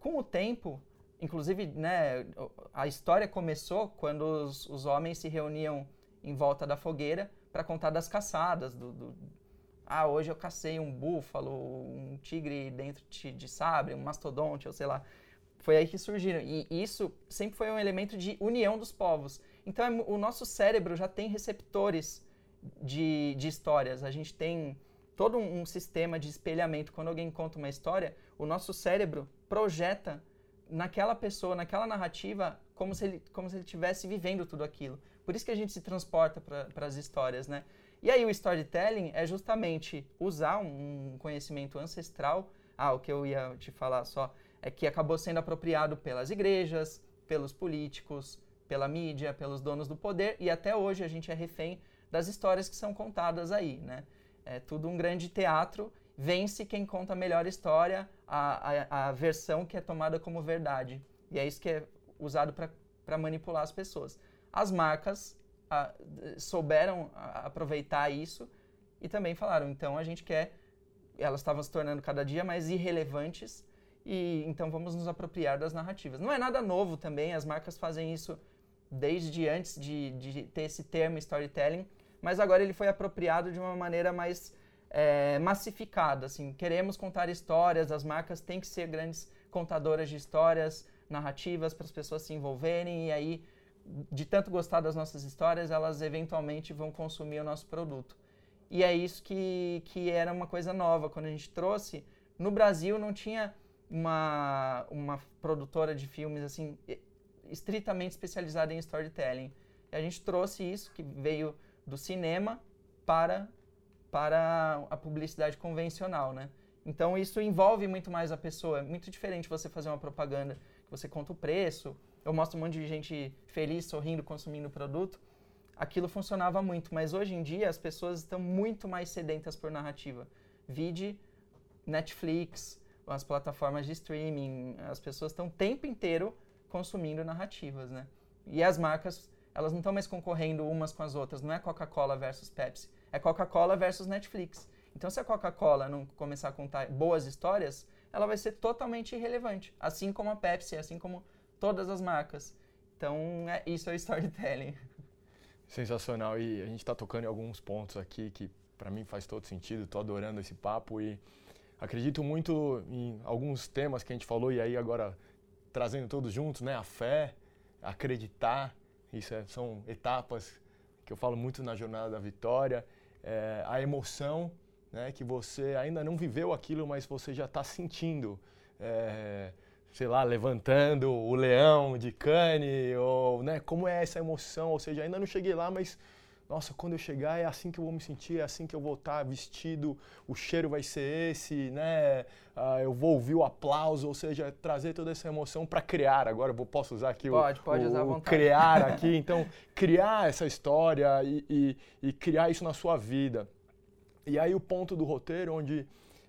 Com o tempo, inclusive, né, a história começou quando os, os homens se reuniam em volta da fogueira para contar das caçadas, do, do, ah, hoje eu cacei um búfalo, um tigre dentro de, de sabre, um mastodonte, ou sei lá. Foi aí que surgiram. E isso sempre foi um elemento de união dos povos. Então, é, o nosso cérebro já tem receptores de, de histórias. A gente tem todo um, sistema de espelhamento. Quando alguém conta uma história, o nosso cérebro projeta naquela pessoa, naquela narrativa, como se ele como se ele estivesse vivendo tudo aquilo. Por isso que a gente se transporta para as histórias, né? E aí o storytelling é justamente usar um conhecimento ancestral. Ah, o que eu ia te falar só é que acabou sendo apropriado pelas igrejas, pelos políticos, pela mídia, pelos donos do poder e até hoje a gente é refém das histórias que são contadas aí, né? É tudo um grande teatro. Vence quem conta a melhor história, a, a, a versão que é tomada como verdade. E é isso que é usado para manipular as pessoas. As marcas a, souberam aproveitar isso e também falaram, então a gente quer, elas estavam se tornando cada dia mais irrelevantes e então vamos nos apropriar das narrativas. Não é nada novo também, as marcas fazem isso desde antes de, de ter esse termo storytelling, mas agora ele foi apropriado de uma maneira mais é, massificada. Assim, queremos contar histórias, as marcas têm que ser grandes contadoras de histórias, narrativas para as pessoas se envolverem e aí de tanto gostar das nossas histórias, elas eventualmente vão consumir o nosso produto. E é isso que, que era uma coisa nova. Quando a gente trouxe, no Brasil não tinha uma, uma produtora de filmes assim estritamente especializada em storytelling. E a gente trouxe isso, que veio do cinema, para, para a publicidade convencional, né? Então isso envolve muito mais a pessoa. É muito diferente você fazer uma propaganda que você conta o preço, eu mostro um monte de gente feliz, sorrindo, consumindo o produto. Aquilo funcionava muito, mas hoje em dia as pessoas estão muito mais sedentas por narrativa. Vide Netflix, as plataformas de streaming, as pessoas estão o tempo inteiro consumindo narrativas, né? E as marcas, elas não estão mais concorrendo umas com as outras, não é Coca-Cola versus Pepsi, é Coca-Cola versus Netflix. Então, se a Coca-Cola não começar a contar boas histórias, ela vai ser totalmente irrelevante, assim como a Pepsi, assim como todas as marcas. Então, é, isso é storytelling. Sensacional. E a gente está tocando em alguns pontos aqui que para mim faz todo sentido. Estou adorando esse papo e acredito muito em alguns temas que a gente falou e aí agora trazendo todos juntos, né? A fé, acreditar, isso é, são etapas que eu falo muito na jornada da vitória. É, a emoção, né? Que você ainda não viveu aquilo, mas você já está sentindo. É, sei lá, levantando o leão de Cane, ou, né, como é essa emoção, ou seja, ainda não cheguei lá, mas nossa, quando eu chegar é assim que eu vou me sentir, é assim que eu vou estar vestido, o cheiro vai ser esse, né? Uh, eu vou ouvir o aplauso, ou seja, trazer toda essa emoção para criar. Agora eu posso usar aqui pode, o, pode usar o criar aqui. Então, criar essa história e, e, e, criar isso na sua vida. E aí o ponto do roteiro, onde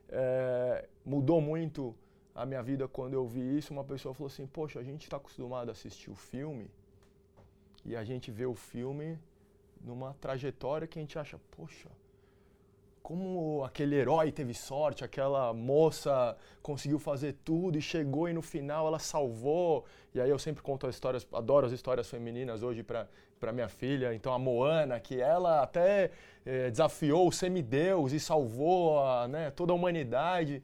é, mudou muito a minha vida quando eu vi isso, uma pessoa falou assim: Poxa, a gente está acostumado a assistir o filme e a gente vê o filme numa trajetória que a gente acha, poxa, como aquele herói teve sorte, aquela moça conseguiu fazer tudo e chegou e no final ela salvou. E aí eu sempre conto as histórias, adoro as histórias femininas hoje para minha filha. Então a Moana, que ela até eh, desafiou o semideus e salvou a, né, toda a humanidade.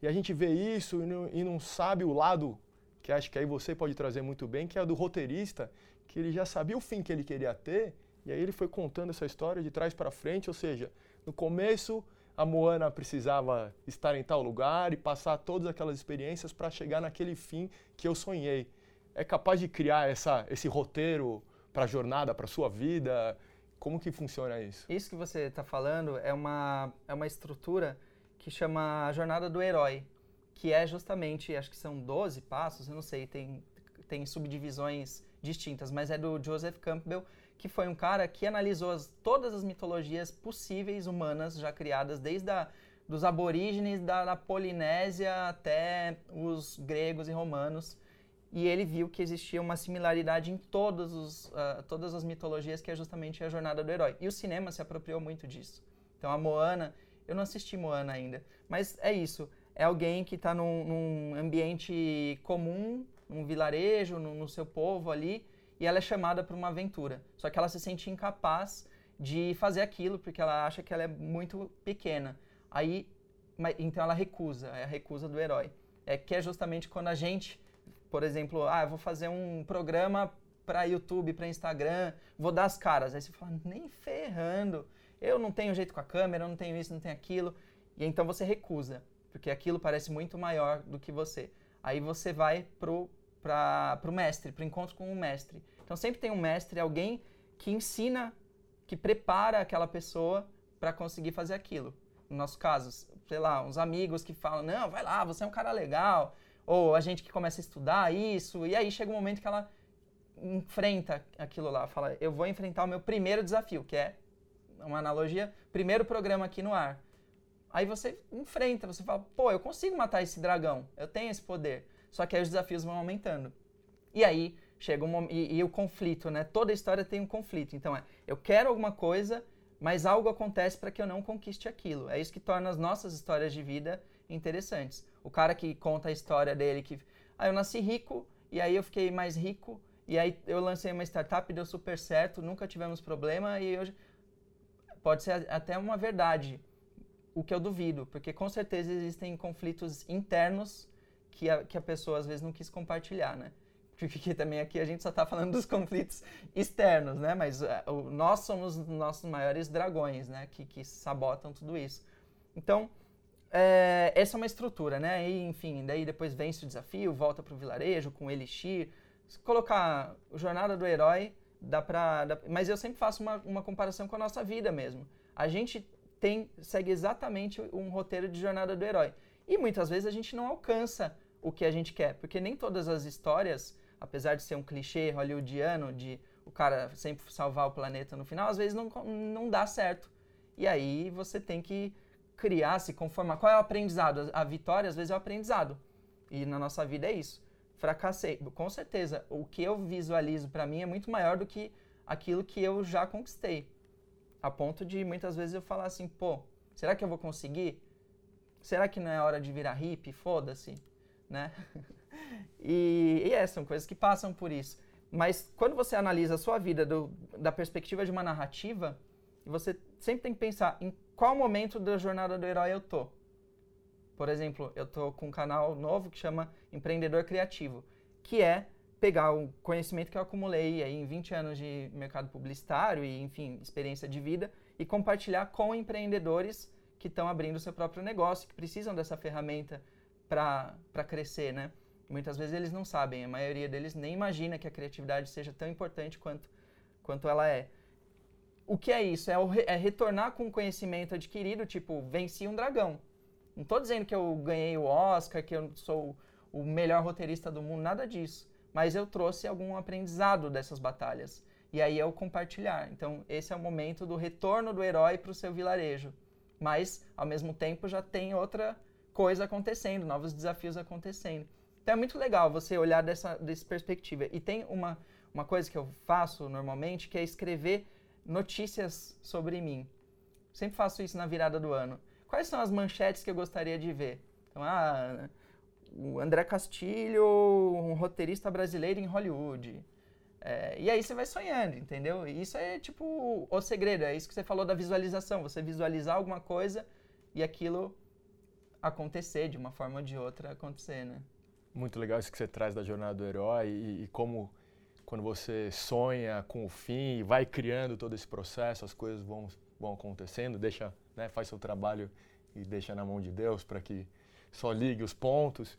E a gente vê isso e não, e não sabe o lado que acho que aí você pode trazer muito bem, que é do roteirista, que ele já sabia o fim que ele queria ter, e aí ele foi contando essa história de trás para frente, ou seja, no começo a Moana precisava estar em tal lugar e passar todas aquelas experiências para chegar naquele fim que eu sonhei. É capaz de criar essa, esse roteiro para a jornada, para a sua vida? Como que funciona isso? Isso que você está falando é uma, é uma estrutura que chama a Jornada do Herói, que é justamente, acho que são 12 passos, eu não sei, tem, tem subdivisões distintas, mas é do Joseph Campbell, que foi um cara que analisou as, todas as mitologias possíveis humanas já criadas, desde a, dos aborígenes da, da Polinésia até os gregos e romanos, e ele viu que existia uma similaridade em todos os, uh, todas as mitologias, que é justamente a jornada do herói. E o cinema se apropriou muito disso. Então a Moana, eu não assisti Moana ainda, mas é isso. É alguém que está num, num, ambiente comum, num vilarejo, no, no seu povo ali, e ela é chamada para uma aventura. Só que ela se sente incapaz de fazer aquilo porque ela acha que ela é muito pequena. Aí, então ela recusa, é a recusa do herói. É que é justamente quando a gente por exemplo, ah, vou fazer um programa para YouTube, para Instagram, vou dar as caras. Aí você fala, nem ferrando. Eu não tenho jeito com a câmera, eu não tenho isso, não tenho aquilo. E então você recusa, porque aquilo parece muito maior do que você. Aí você vai pro para o mestre, para o encontro com o mestre. Então sempre tem um mestre, alguém que ensina, que prepara aquela pessoa para conseguir fazer aquilo. No nosso caso, sei lá, uns amigos que falam: "Não, vai lá, você é um cara legal, ou a gente que começa a estudar isso, e aí chega um momento que ela enfrenta aquilo lá, fala, eu vou enfrentar o meu primeiro desafio, que é uma analogia, primeiro programa aqui no ar. Aí você enfrenta, você fala, pô, eu consigo matar esse dragão, eu tenho esse poder. Só que aí os desafios vão aumentando. E aí chega um momento, e, e o conflito, né? Toda história tem um conflito. Então é, eu quero alguma coisa, mas algo acontece para que eu não conquiste aquilo. É isso que torna as nossas histórias de vida interessantes. O cara que conta a história dele que ah, eu nasci rico e aí eu fiquei mais rico e aí eu lancei uma startup deu super certo, nunca tivemos problema e hoje pode ser até uma verdade, o que eu duvido, porque com certeza existem conflitos internos que a, que a pessoa às vezes não quis compartilhar, né? Porque também aqui a gente só está falando dos conflitos externos, né? Mas uh, nós somos nossos maiores dragões, né? Que, que sabotam tudo isso. Então, é, essa é uma estrutura, né? E, enfim, daí depois vence o desafio, volta para o vilarejo com o Elixir. Se colocar Jornada do Herói, dá pra... Dá, mas eu sempre faço uma, uma comparação com a nossa vida mesmo. A gente tem, segue exatamente um roteiro de Jornada do Herói. E muitas vezes a gente não alcança o que a gente quer, porque nem todas as histórias, apesar de ser um clichê hollywoodiano de o cara sempre salvar o planeta no final, às vezes não, não dá certo. E aí você tem que criar, se conformar. Qual é o aprendizado? A vitória, às vezes, é o aprendizado. E na nossa vida é isso. Fracassei. Com certeza, o que eu visualizo para mim é muito maior do que aquilo que eu já conquistei. A ponto de muitas vezes eu falar assim, pô, será que eu vou conseguir? Será que não é hora de virar hippie? Foda-se, né? e, e é, são coisas que passam por isso. Mas quando você analisa a sua vida do, da perspectiva de uma narrativa, você sempre tem que pensar em qual momento da jornada do herói eu tô. Por exemplo, eu tô com um canal novo que chama Empreendedor Criativo, que é pegar o conhecimento que eu acumulei aí em 20 anos de mercado publicitário e, enfim, experiência de vida e compartilhar com empreendedores que estão abrindo seu próprio negócio, que precisam dessa ferramenta para crescer, né? Muitas vezes eles não sabem, a maioria deles nem imagina que a criatividade seja tão importante quanto, quanto ela é o que é isso? É, o, é retornar com o conhecimento adquirido, tipo, venci um dragão. Não estou dizendo que eu ganhei o Oscar, que eu sou o melhor roteirista do mundo, nada disso. Mas eu trouxe algum aprendizado dessas batalhas. E aí é o compartilhar. Então, esse é o momento do retorno do herói para o seu vilarejo. Mas, ao mesmo tempo, já tem outra coisa acontecendo, novos desafios acontecendo. Então, é muito legal você olhar dessa, dessa perspectiva. E tem uma, uma coisa que eu faço normalmente, que é escrever notícias sobre mim. Sempre faço isso na virada do ano. Quais são as manchetes que eu gostaria de ver? Então, ah, o André Castilho, um roteirista brasileiro em Hollywood. É, e aí você vai sonhando, entendeu? Isso é tipo o segredo, é isso que você falou da visualização. Você visualizar alguma coisa e aquilo acontecer de uma forma ou de outra acontecer, né? Muito legal isso que você traz da jornada do herói e, e como quando você sonha com o fim e vai criando todo esse processo, as coisas vão, vão acontecendo, deixa, né, faz seu trabalho e deixa na mão de Deus para que só ligue os pontos.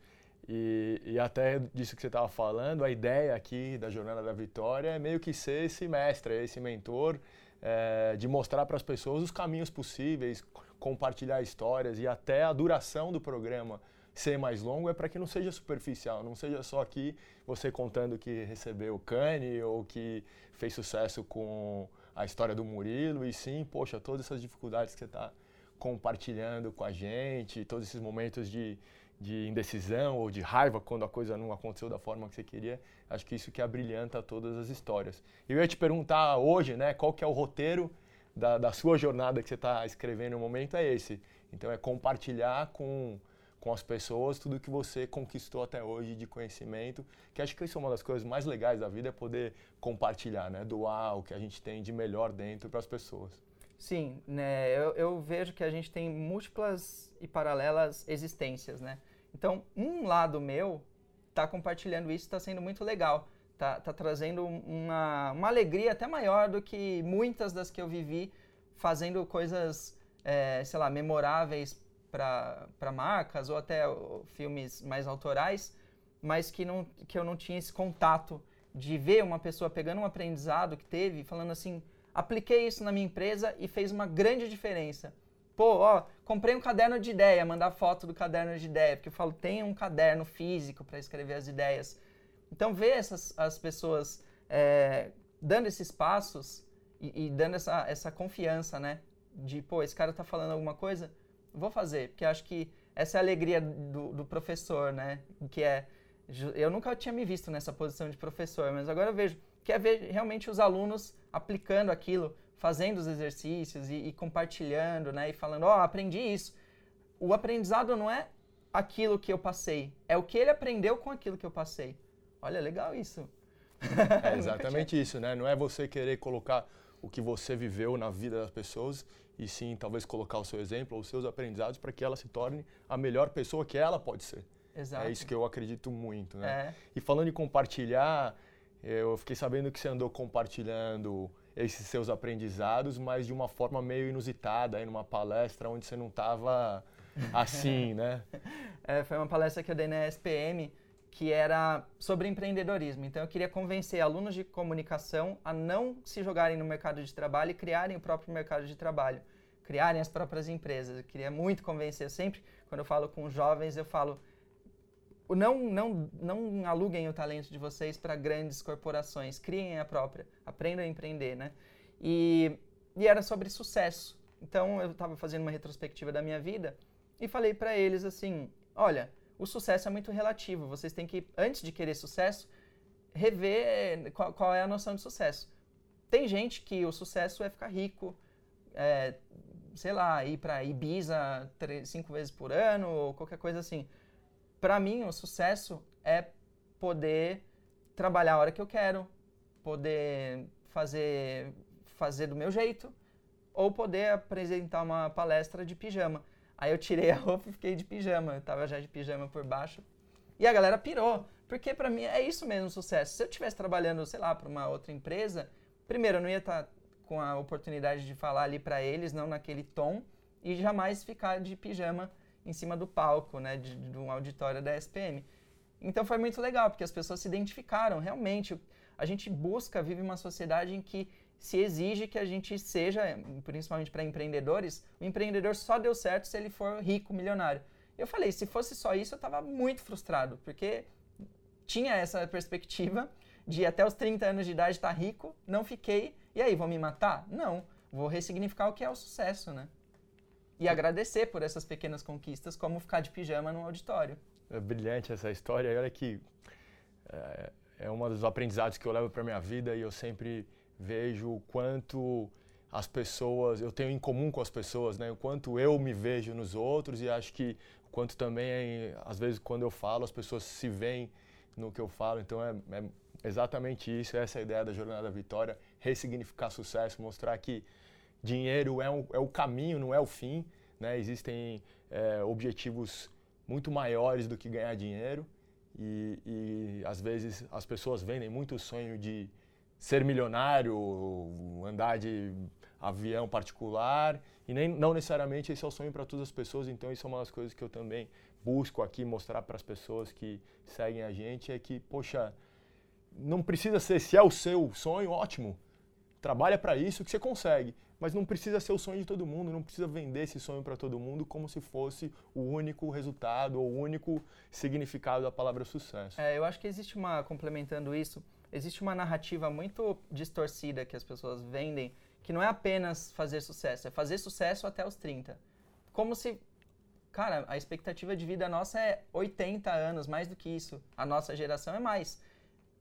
E, e até disso que você estava falando, a ideia aqui da Jornada da Vitória é meio que ser esse mestre, esse mentor, é, de mostrar para as pessoas os caminhos possíveis, compartilhar histórias e até a duração do programa ser mais longo é para que não seja superficial, não seja só aqui você contando que recebeu o Cane ou que fez sucesso com a história do Murilo, e sim, poxa, todas essas dificuldades que você está compartilhando com a gente, todos esses momentos de, de indecisão ou de raiva quando a coisa não aconteceu da forma que você queria, acho que isso que abrilhanta todas as histórias. Eu ia te perguntar hoje, né, qual que é o roteiro da, da sua jornada que você está escrevendo no momento, é esse. Então é compartilhar com com as pessoas, tudo que você conquistou até hoje de conhecimento, que acho que isso é uma das coisas mais legais da vida, é poder compartilhar, né? doar o que a gente tem de melhor dentro para as pessoas. Sim, né? Eu, eu, vejo que a gente tem múltiplas e paralelas existências, né? Então, um lado meu está compartilhando isso, está sendo muito legal, está tá trazendo uma, uma alegria até maior do que muitas das que eu vivi fazendo coisas, é, sei lá, memoráveis para marcas ou até filmes mais autorais, mas que, não, que eu não tinha esse contato de ver uma pessoa pegando um aprendizado que teve, falando assim, apliquei isso na minha empresa e fez uma grande diferença. Pô, ó, comprei um caderno de ideia, mandar foto do caderno de ideia, porque eu falo, tem um caderno físico para escrever as ideias. Então, ver essas as pessoas é, dando esses passos e, e, dando essa, essa confiança, né? De, pô, esse cara tá falando alguma coisa, vou fazer, porque acho que essa é a alegria do, do, professor, né? Que é, eu nunca tinha me visto nessa posição de professor, mas agora eu vejo que é ver realmente os alunos aplicando aquilo, fazendo os exercícios e, e compartilhando, né? E falando, ó, oh, aprendi isso. O aprendizado não é aquilo que eu passei, é o que ele aprendeu com aquilo que eu passei. Olha, legal isso. É exatamente isso, né? Não é você querer colocar o que você viveu na vida das pessoas e sim talvez colocar o seu exemplo ou os seus aprendizados para que ela se torne a melhor pessoa que ela pode ser. Exato. É isso que eu acredito muito, né? É. E falando em compartilhar, eu fiquei sabendo que você andou compartilhando esses seus aprendizados, mas de uma forma meio inusitada, aí numa palestra onde você não estava assim, né? É, foi uma palestra que eu dei na SPM que era sobre empreendedorismo. Então eu queria convencer alunos de comunicação a não se jogarem no mercado de trabalho e criarem o próprio mercado de trabalho, criarem as próprias empresas. Eu queria muito convencer. Sempre, quando eu falo com jovens, eu falo não, não, não aluguem o talento de vocês para grandes corporações, criem a própria, aprendam a empreender, né? E, e era sobre sucesso. Então eu estava fazendo uma retrospectiva da minha vida e falei para eles assim, olha, o sucesso é muito relativo. Vocês têm que, antes de querer sucesso, rever qual, qual é a noção de sucesso. Tem gente que o sucesso é ficar rico, é, sei lá, ir para Ibiza três, cinco vezes por ano ou qualquer coisa assim. Para mim, o sucesso é poder trabalhar a hora que eu quero, poder fazer fazer do meu jeito ou poder apresentar uma palestra de pijama. Aí eu tirei a roupa e fiquei de pijama. Eu tava já de pijama por baixo. E a galera pirou. Porque para mim é isso mesmo sucesso. Se eu estivesse trabalhando, sei lá, para uma outra empresa, primeiro eu não ia estar tá com a oportunidade de falar ali para eles, não naquele tom, e jamais ficar de pijama em cima do palco, né, de, de um auditório da SPM. Então foi muito legal, porque as pessoas se identificaram. Realmente, a gente busca, vive uma sociedade em que se exige que a gente seja, principalmente para empreendedores, o empreendedor só deu certo se ele for rico, milionário. Eu falei, se fosse só isso, eu estava muito frustrado, porque tinha essa perspectiva de até os 30 anos de idade estar tá rico, não fiquei, e aí, vou me matar? Não, vou ressignificar o que é o sucesso, né? E agradecer por essas pequenas conquistas, como ficar de pijama no auditório. É brilhante essa história, olha que é, é um dos aprendizados que eu levo para minha vida e eu sempre vejo o quanto as pessoas, eu tenho em comum com as pessoas, né? O quanto eu me vejo nos outros e acho que o quanto também, às vezes, quando eu falo, as pessoas se veem no que eu falo. Então, é, é exatamente isso, essa é a ideia da Jornada da Vitória, ressignificar sucesso, mostrar que dinheiro é, um, é o caminho, não é o fim, né? Existem é, objetivos muito maiores do que ganhar dinheiro e, e, às vezes, as pessoas vendem muito o sonho de ser milionário, andar de avião particular, e nem, não necessariamente esse é o sonho para todas as pessoas, então isso é uma das coisas que eu também busco aqui mostrar para as pessoas que seguem a gente, é que, poxa, não precisa ser, se é o seu sonho, ótimo, trabalha para isso que você consegue, mas não precisa ser o sonho de todo mundo, não precisa vender esse sonho para todo mundo como se fosse o único resultado ou o único significado da palavra sucesso. É, eu acho que existe uma, complementando isso, existe uma narrativa muito distorcida que as pessoas vendem, que não é apenas fazer sucesso, é fazer sucesso até os 30. Como se, cara, a expectativa de vida nossa é 80 anos, mais do que isso. A nossa geração é mais.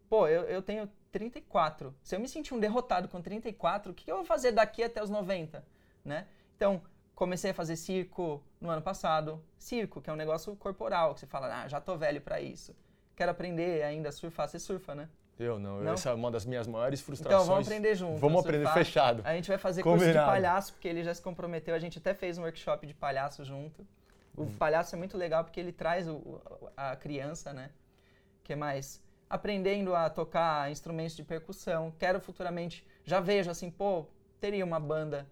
Pô, eu, eu tenho 34. Se eu me sentir um derrotado com 34, o que eu vou fazer daqui até os 90? Né? Então, comecei a fazer circo no ano passado. Circo, que é um negócio corporal, que você fala, ah, já tô velho para isso. Quero aprender ainda a surfar. Você surfa, né? Eu não. não. Essa é uma das minhas maiores frustrações. Então, vamos aprender junto. Vamos aprender fechado. A gente vai fazer Combinado. curso de palhaço, porque ele já se comprometeu. A gente até fez um workshop de palhaço junto. O hum. palhaço é muito legal porque ele traz o, a criança, né? que mais? Aprendendo a tocar instrumentos de percussão. Quero futuramente, já vejo assim, pô, teria uma banda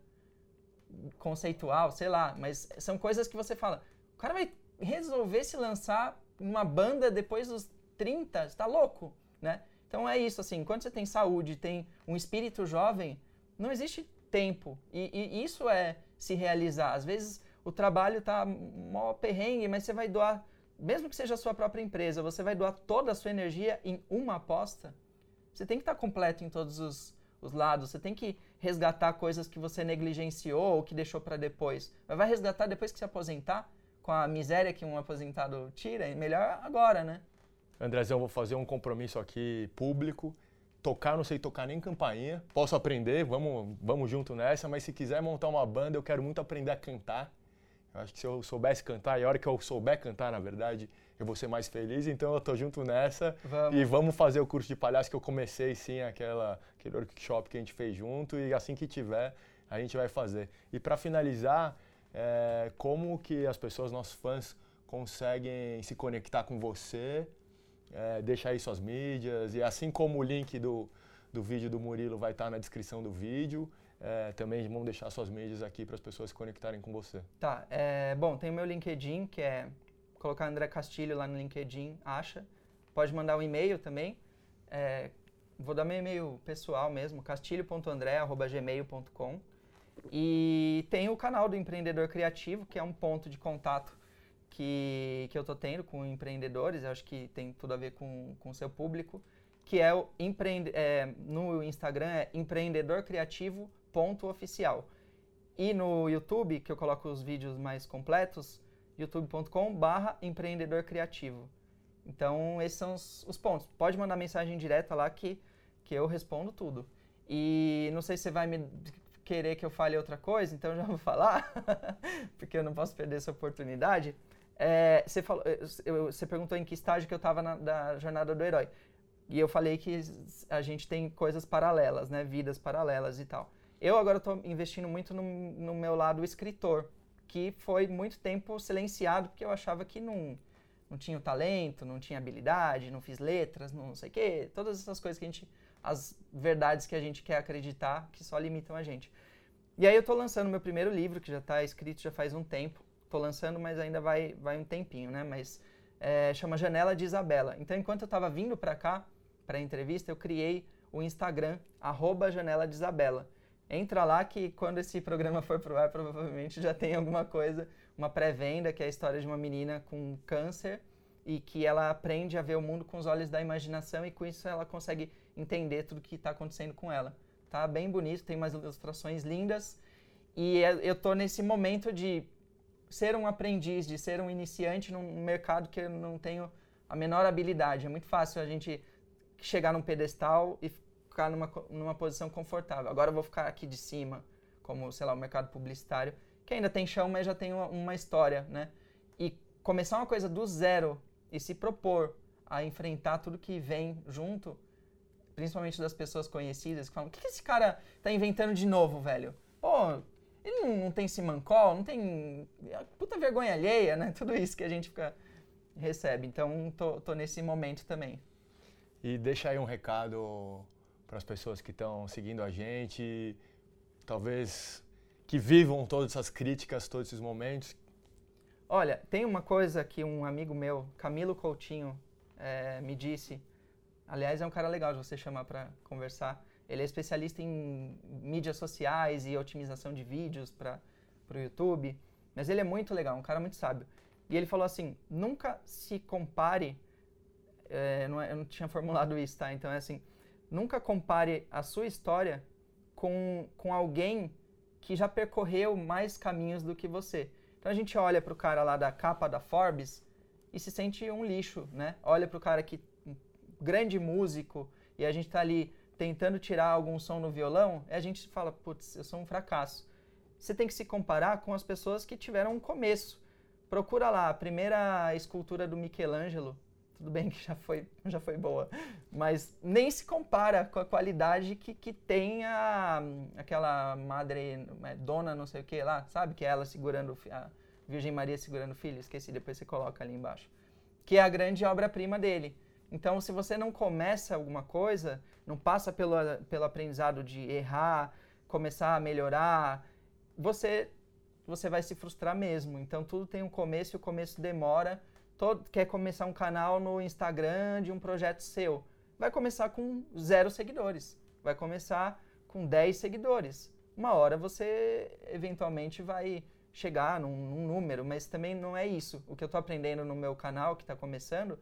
conceitual, sei lá, mas são coisas que você fala, o cara vai resolver se lançar numa banda depois dos 30, você tá louco, né? Então é isso, assim, quando você tem saúde, tem um espírito jovem, não existe tempo. E, e isso é se realizar. Às vezes o trabalho tá mó perrengue, mas você vai doar, mesmo que seja a sua própria empresa, você vai doar toda a sua energia em uma aposta. Você tem que estar tá completo em todos os, os lados. Você tem que resgatar coisas que você negligenciou ou que deixou para depois. Mas vai resgatar depois que se aposentar? Com a miséria que um aposentado tira? Melhor agora, né? Andrezão, vou fazer um compromisso aqui público. Tocar, não sei tocar nem campainha. Posso aprender, vamos, vamos junto nessa, mas se quiser montar uma banda, eu quero muito aprender a cantar. Eu acho que se eu soubesse cantar, e a hora que eu souber cantar, na verdade, eu vou ser mais feliz. Então eu tô junto nessa. Vamos. E vamos fazer o curso de palhaço que eu comecei, sim, aquela, aquele workshop que a gente fez junto. E assim que tiver, a gente vai fazer. E para finalizar, é, como que as pessoas, nossos fãs, conseguem se conectar com você é, deixa aí suas mídias. E assim como o link do, do vídeo do Murilo vai estar na descrição do vídeo, é, também vamos deixar suas mídias aqui para as pessoas se conectarem com você. Tá. É, bom, tem o meu LinkedIn, que é colocar André Castilho lá no LinkedIn, acha. Pode mandar um e-mail também. É, vou dar meu e-mail pessoal mesmo, castilho.andré.gmail.com. E tem o canal do Empreendedor Criativo, que é um ponto de contato que, que eu estou tendo com empreendedores, eu acho que tem tudo a ver com o seu público, que é o empreende, é, no Instagram é empreendedorcriativo.oficial. E no YouTube, que eu coloco os vídeos mais completos, youtube.com barra empreendedor criativo. Então, esses são os, os, pontos. Pode mandar mensagem direta lá que, que eu respondo tudo. E não sei se você vai me querer que eu fale outra coisa, então já vou falar, porque eu não posso perder essa oportunidade. É, você, falou, você perguntou em que estágio que eu estava da jornada do herói. E eu falei que a gente tem coisas paralelas, né? Vidas paralelas e tal. Eu agora estou investindo muito no, no, meu lado escritor, que foi muito tempo silenciado porque eu achava que não, não tinha o talento, não tinha habilidade, não fiz letras, não sei o quê. Todas essas coisas que a gente... As verdades que a gente quer acreditar que só limitam a gente. E aí eu estou lançando meu primeiro livro, que já está escrito já faz um tempo Estou lançando, mas ainda vai, vai um tempinho, né? Mas é, chama Janela de Isabela. Então, enquanto eu estava vindo para cá, para a entrevista, eu criei o Instagram, arroba Janela de Isabela. Entra lá que quando esse programa for pro ar, provavelmente já tem alguma coisa, uma pré-venda, que é a história de uma menina com câncer e que ela aprende a ver o mundo com os olhos da imaginação e com isso ela consegue entender tudo que está acontecendo com ela. Tá bem bonito, tem umas ilustrações lindas e é, eu tô nesse momento de ser um aprendiz, de ser um iniciante num mercado que eu não tenho a menor habilidade. É muito fácil a gente chegar num pedestal e ficar numa, numa posição confortável. Agora eu vou ficar aqui de cima, como, sei lá, o mercado publicitário, que ainda tem chão, mas já tem uma, uma história, né? E começar uma coisa do zero e se propor a enfrentar tudo que vem junto, principalmente das pessoas conhecidas, que falam, o que, que esse cara tá inventando de novo, velho? Pô, ele não, não tem simancol, não tem. Puta vergonha alheia, né? Tudo isso que a gente fica, recebe. Então, tô, tô nesse momento também. E deixa aí um recado para as pessoas que estão seguindo a gente, talvez que vivam todas essas críticas, todos esses momentos? Olha, tem uma coisa que um amigo meu, Camilo Coutinho, é, me disse. Aliás, é um cara legal de você chamar para conversar. Ele é especialista em mídias sociais e otimização de vídeos para o YouTube. Mas ele é muito legal, um cara muito sábio. E ele falou assim: nunca se compare. É, não é, eu não tinha formulado isso, tá? Então é assim: nunca compare a sua história com, com alguém que já percorreu mais caminhos do que você. Então a gente olha para o cara lá da capa da Forbes e se sente um lixo, né? Olha para o cara que um grande músico e a gente está ali tentando tirar algum som no violão, a gente fala, putz, eu sou um fracasso. Você tem que se comparar com as pessoas que tiveram um começo. Procura lá a primeira escultura do Michelangelo. Tudo bem que já foi, já foi boa, mas nem se compara com a qualidade que, que tem a, aquela madre, é, dona não sei o que lá, sabe? Que é ela segurando, a Virgem Maria segurando o filho, esqueci, depois você coloca ali embaixo. Que é a grande obra-prima dele. Então, se você não começa alguma coisa, não passa pelo, pelo aprendizado de errar, começar a melhorar, você, você vai se frustrar mesmo. Então, tudo tem um começo e o começo demora. Todo, quer começar um canal no Instagram de um projeto seu. Vai começar com zero seguidores. Vai começar com 10 seguidores. Uma hora você eventualmente vai chegar num, num número, mas também não é isso. O que eu estou aprendendo no meu canal, que está começando,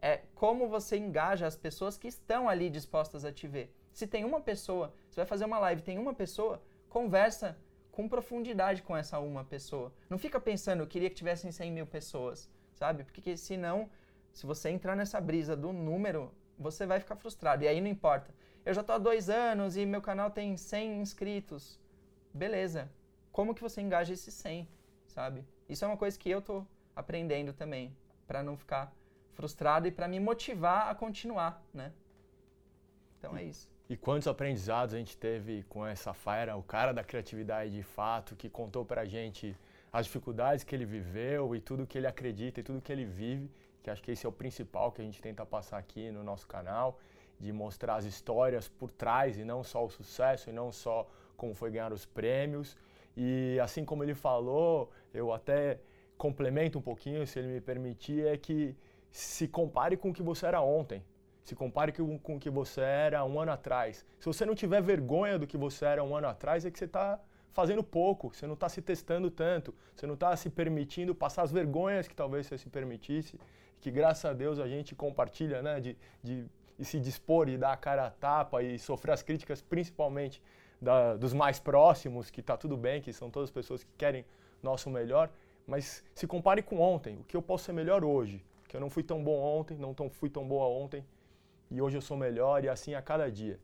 é como você engaja as pessoas que estão ali dispostas a te ver. Se tem uma pessoa, você vai fazer uma live, tem uma pessoa, conversa com profundidade com essa uma pessoa. Não fica pensando, eu queria que tivessem 100 mil pessoas, sabe? Porque senão, se você entrar nessa brisa do número, você vai ficar frustrado. E aí não importa. Eu já estou há dois anos e meu canal tem 100 inscritos. Beleza. Como que você engaja esses 100, sabe? Isso é uma coisa que eu estou aprendendo também, para não ficar frustrado e para me motivar a continuar, né? Então é isso. E quantos aprendizados a gente teve com essa Fire, o cara da criatividade de fato, que contou pra gente as dificuldades que ele viveu e tudo que ele acredita e tudo que ele vive, que acho que esse é o principal que a gente tenta passar aqui no nosso canal, de mostrar as histórias por trás e não só o sucesso e não só como foi ganhar os prêmios. E assim como ele falou, eu até complemento um pouquinho, se ele me permitir, é que se compare com o que você era ontem. Se compare com, o que você era um ano atrás. Se você não tiver vergonha do que você era um ano atrás, é que você está fazendo pouco, você não está se testando tanto, você não está se permitindo passar as vergonhas que talvez você se permitisse, que graças a Deus a gente compartilha, né, de, de, de se dispor e dar a cara a tapa e sofrer as críticas, principalmente da, dos mais próximos, que está tudo bem, que são todas pessoas que querem nosso melhor, mas se compare com ontem, o que eu posso ser melhor hoje, eu não fui tão bom ontem, não tão, fui tão boa ontem, e hoje eu sou melhor, e assim a cada dia.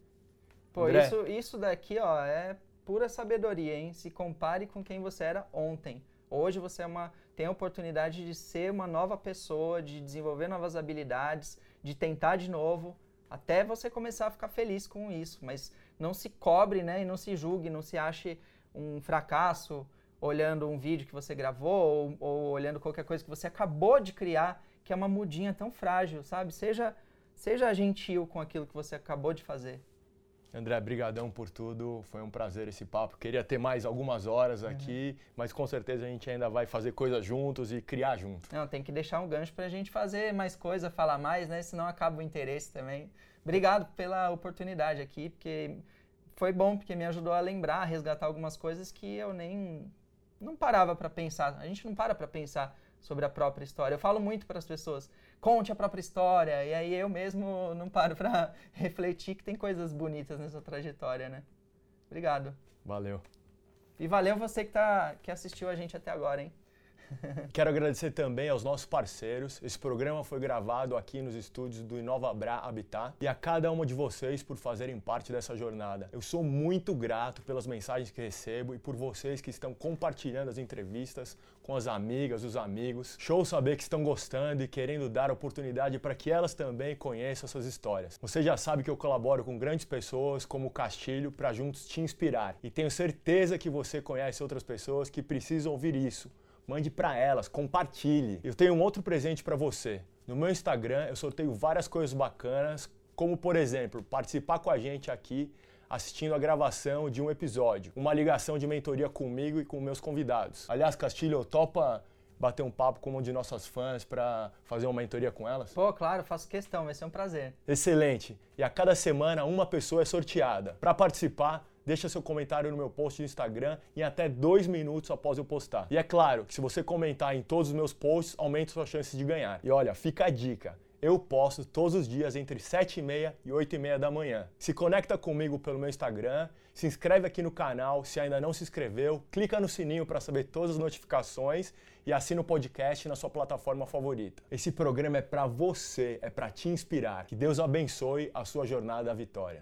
Pô, isso, isso daqui, ó, é pura sabedoria, hein? Se compare com quem você era ontem. Hoje você é uma, tem a oportunidade de ser uma nova pessoa, de desenvolver novas habilidades, de tentar de novo, até você começar a ficar feliz com isso. Mas não se cobre, né? E não se julgue, não se ache um fracasso olhando um vídeo que você gravou ou, ou olhando qualquer coisa que você acabou de criar que é uma mudinha tão frágil, sabe? Seja, seja gentil com aquilo que você acabou de fazer. André, brigadão por tudo. Foi um prazer esse papo. Queria ter mais algumas horas uhum. aqui, uhum. mas com certeza a gente ainda vai fazer coisas juntos e criar junto. Não, tem que deixar um gancho para a gente fazer mais coisa, falar mais, né? Senão acaba o interesse também. Obrigado pela oportunidade aqui, porque foi bom, porque me ajudou a lembrar, a resgatar algumas coisas que eu nem não parava para pensar. A gente não para para pensar sobre a própria história. Eu falo muito para as pessoas, conte a própria história, e aí eu mesmo não paro para refletir que tem coisas bonitas nessa trajetória, né? Obrigado. Valeu. E valeu você que, tá, que assistiu a gente até agora, hein? Quero agradecer também aos nossos parceiros. Esse programa foi gravado aqui nos estúdios do Bra Habitat e a cada uma de vocês por fazerem parte dessa jornada. Eu sou muito grato pelas mensagens que recebo e por vocês que estão compartilhando as entrevistas com as amigas, os amigos. Show saber que estão gostando e querendo dar oportunidade para que elas também conheçam essas histórias. Você já sabe que eu colaboro com grandes pessoas como o Castilho para juntos te inspirar e tenho certeza que você conhece outras pessoas que precisam ouvir isso mande para elas, compartilhe. Eu tenho um outro presente para você. No meu Instagram eu sorteio várias coisas bacanas como por exemplo, participar com a gente aqui assistindo a gravação de um episódio, uma ligação de mentoria comigo e com meus convidados. Aliás, Castilho, topa bater um papo com uma de nossas fãs para fazer uma mentoria com elas? Pô, claro, faço questão, vai ser um prazer. Excelente. E a cada semana uma pessoa é sorteada. Para participar, deixa seu comentário no meu post do Instagram em até dois minutos após eu postar. E é claro que se você comentar em todos os meus posts, aumenta sua chance de ganhar. E olha, fica a dica. Eu posto todos os dias entre 7 e meia e 8 e meia da manhã. Se conecta comigo pelo meu Instagram, se inscreve aqui no canal se ainda não se inscreveu, clica no sininho para saber todas as notificações e assina o podcast na sua plataforma favorita. Esse programa é para você, é para te inspirar. Que Deus abençoe a sua jornada à vitória.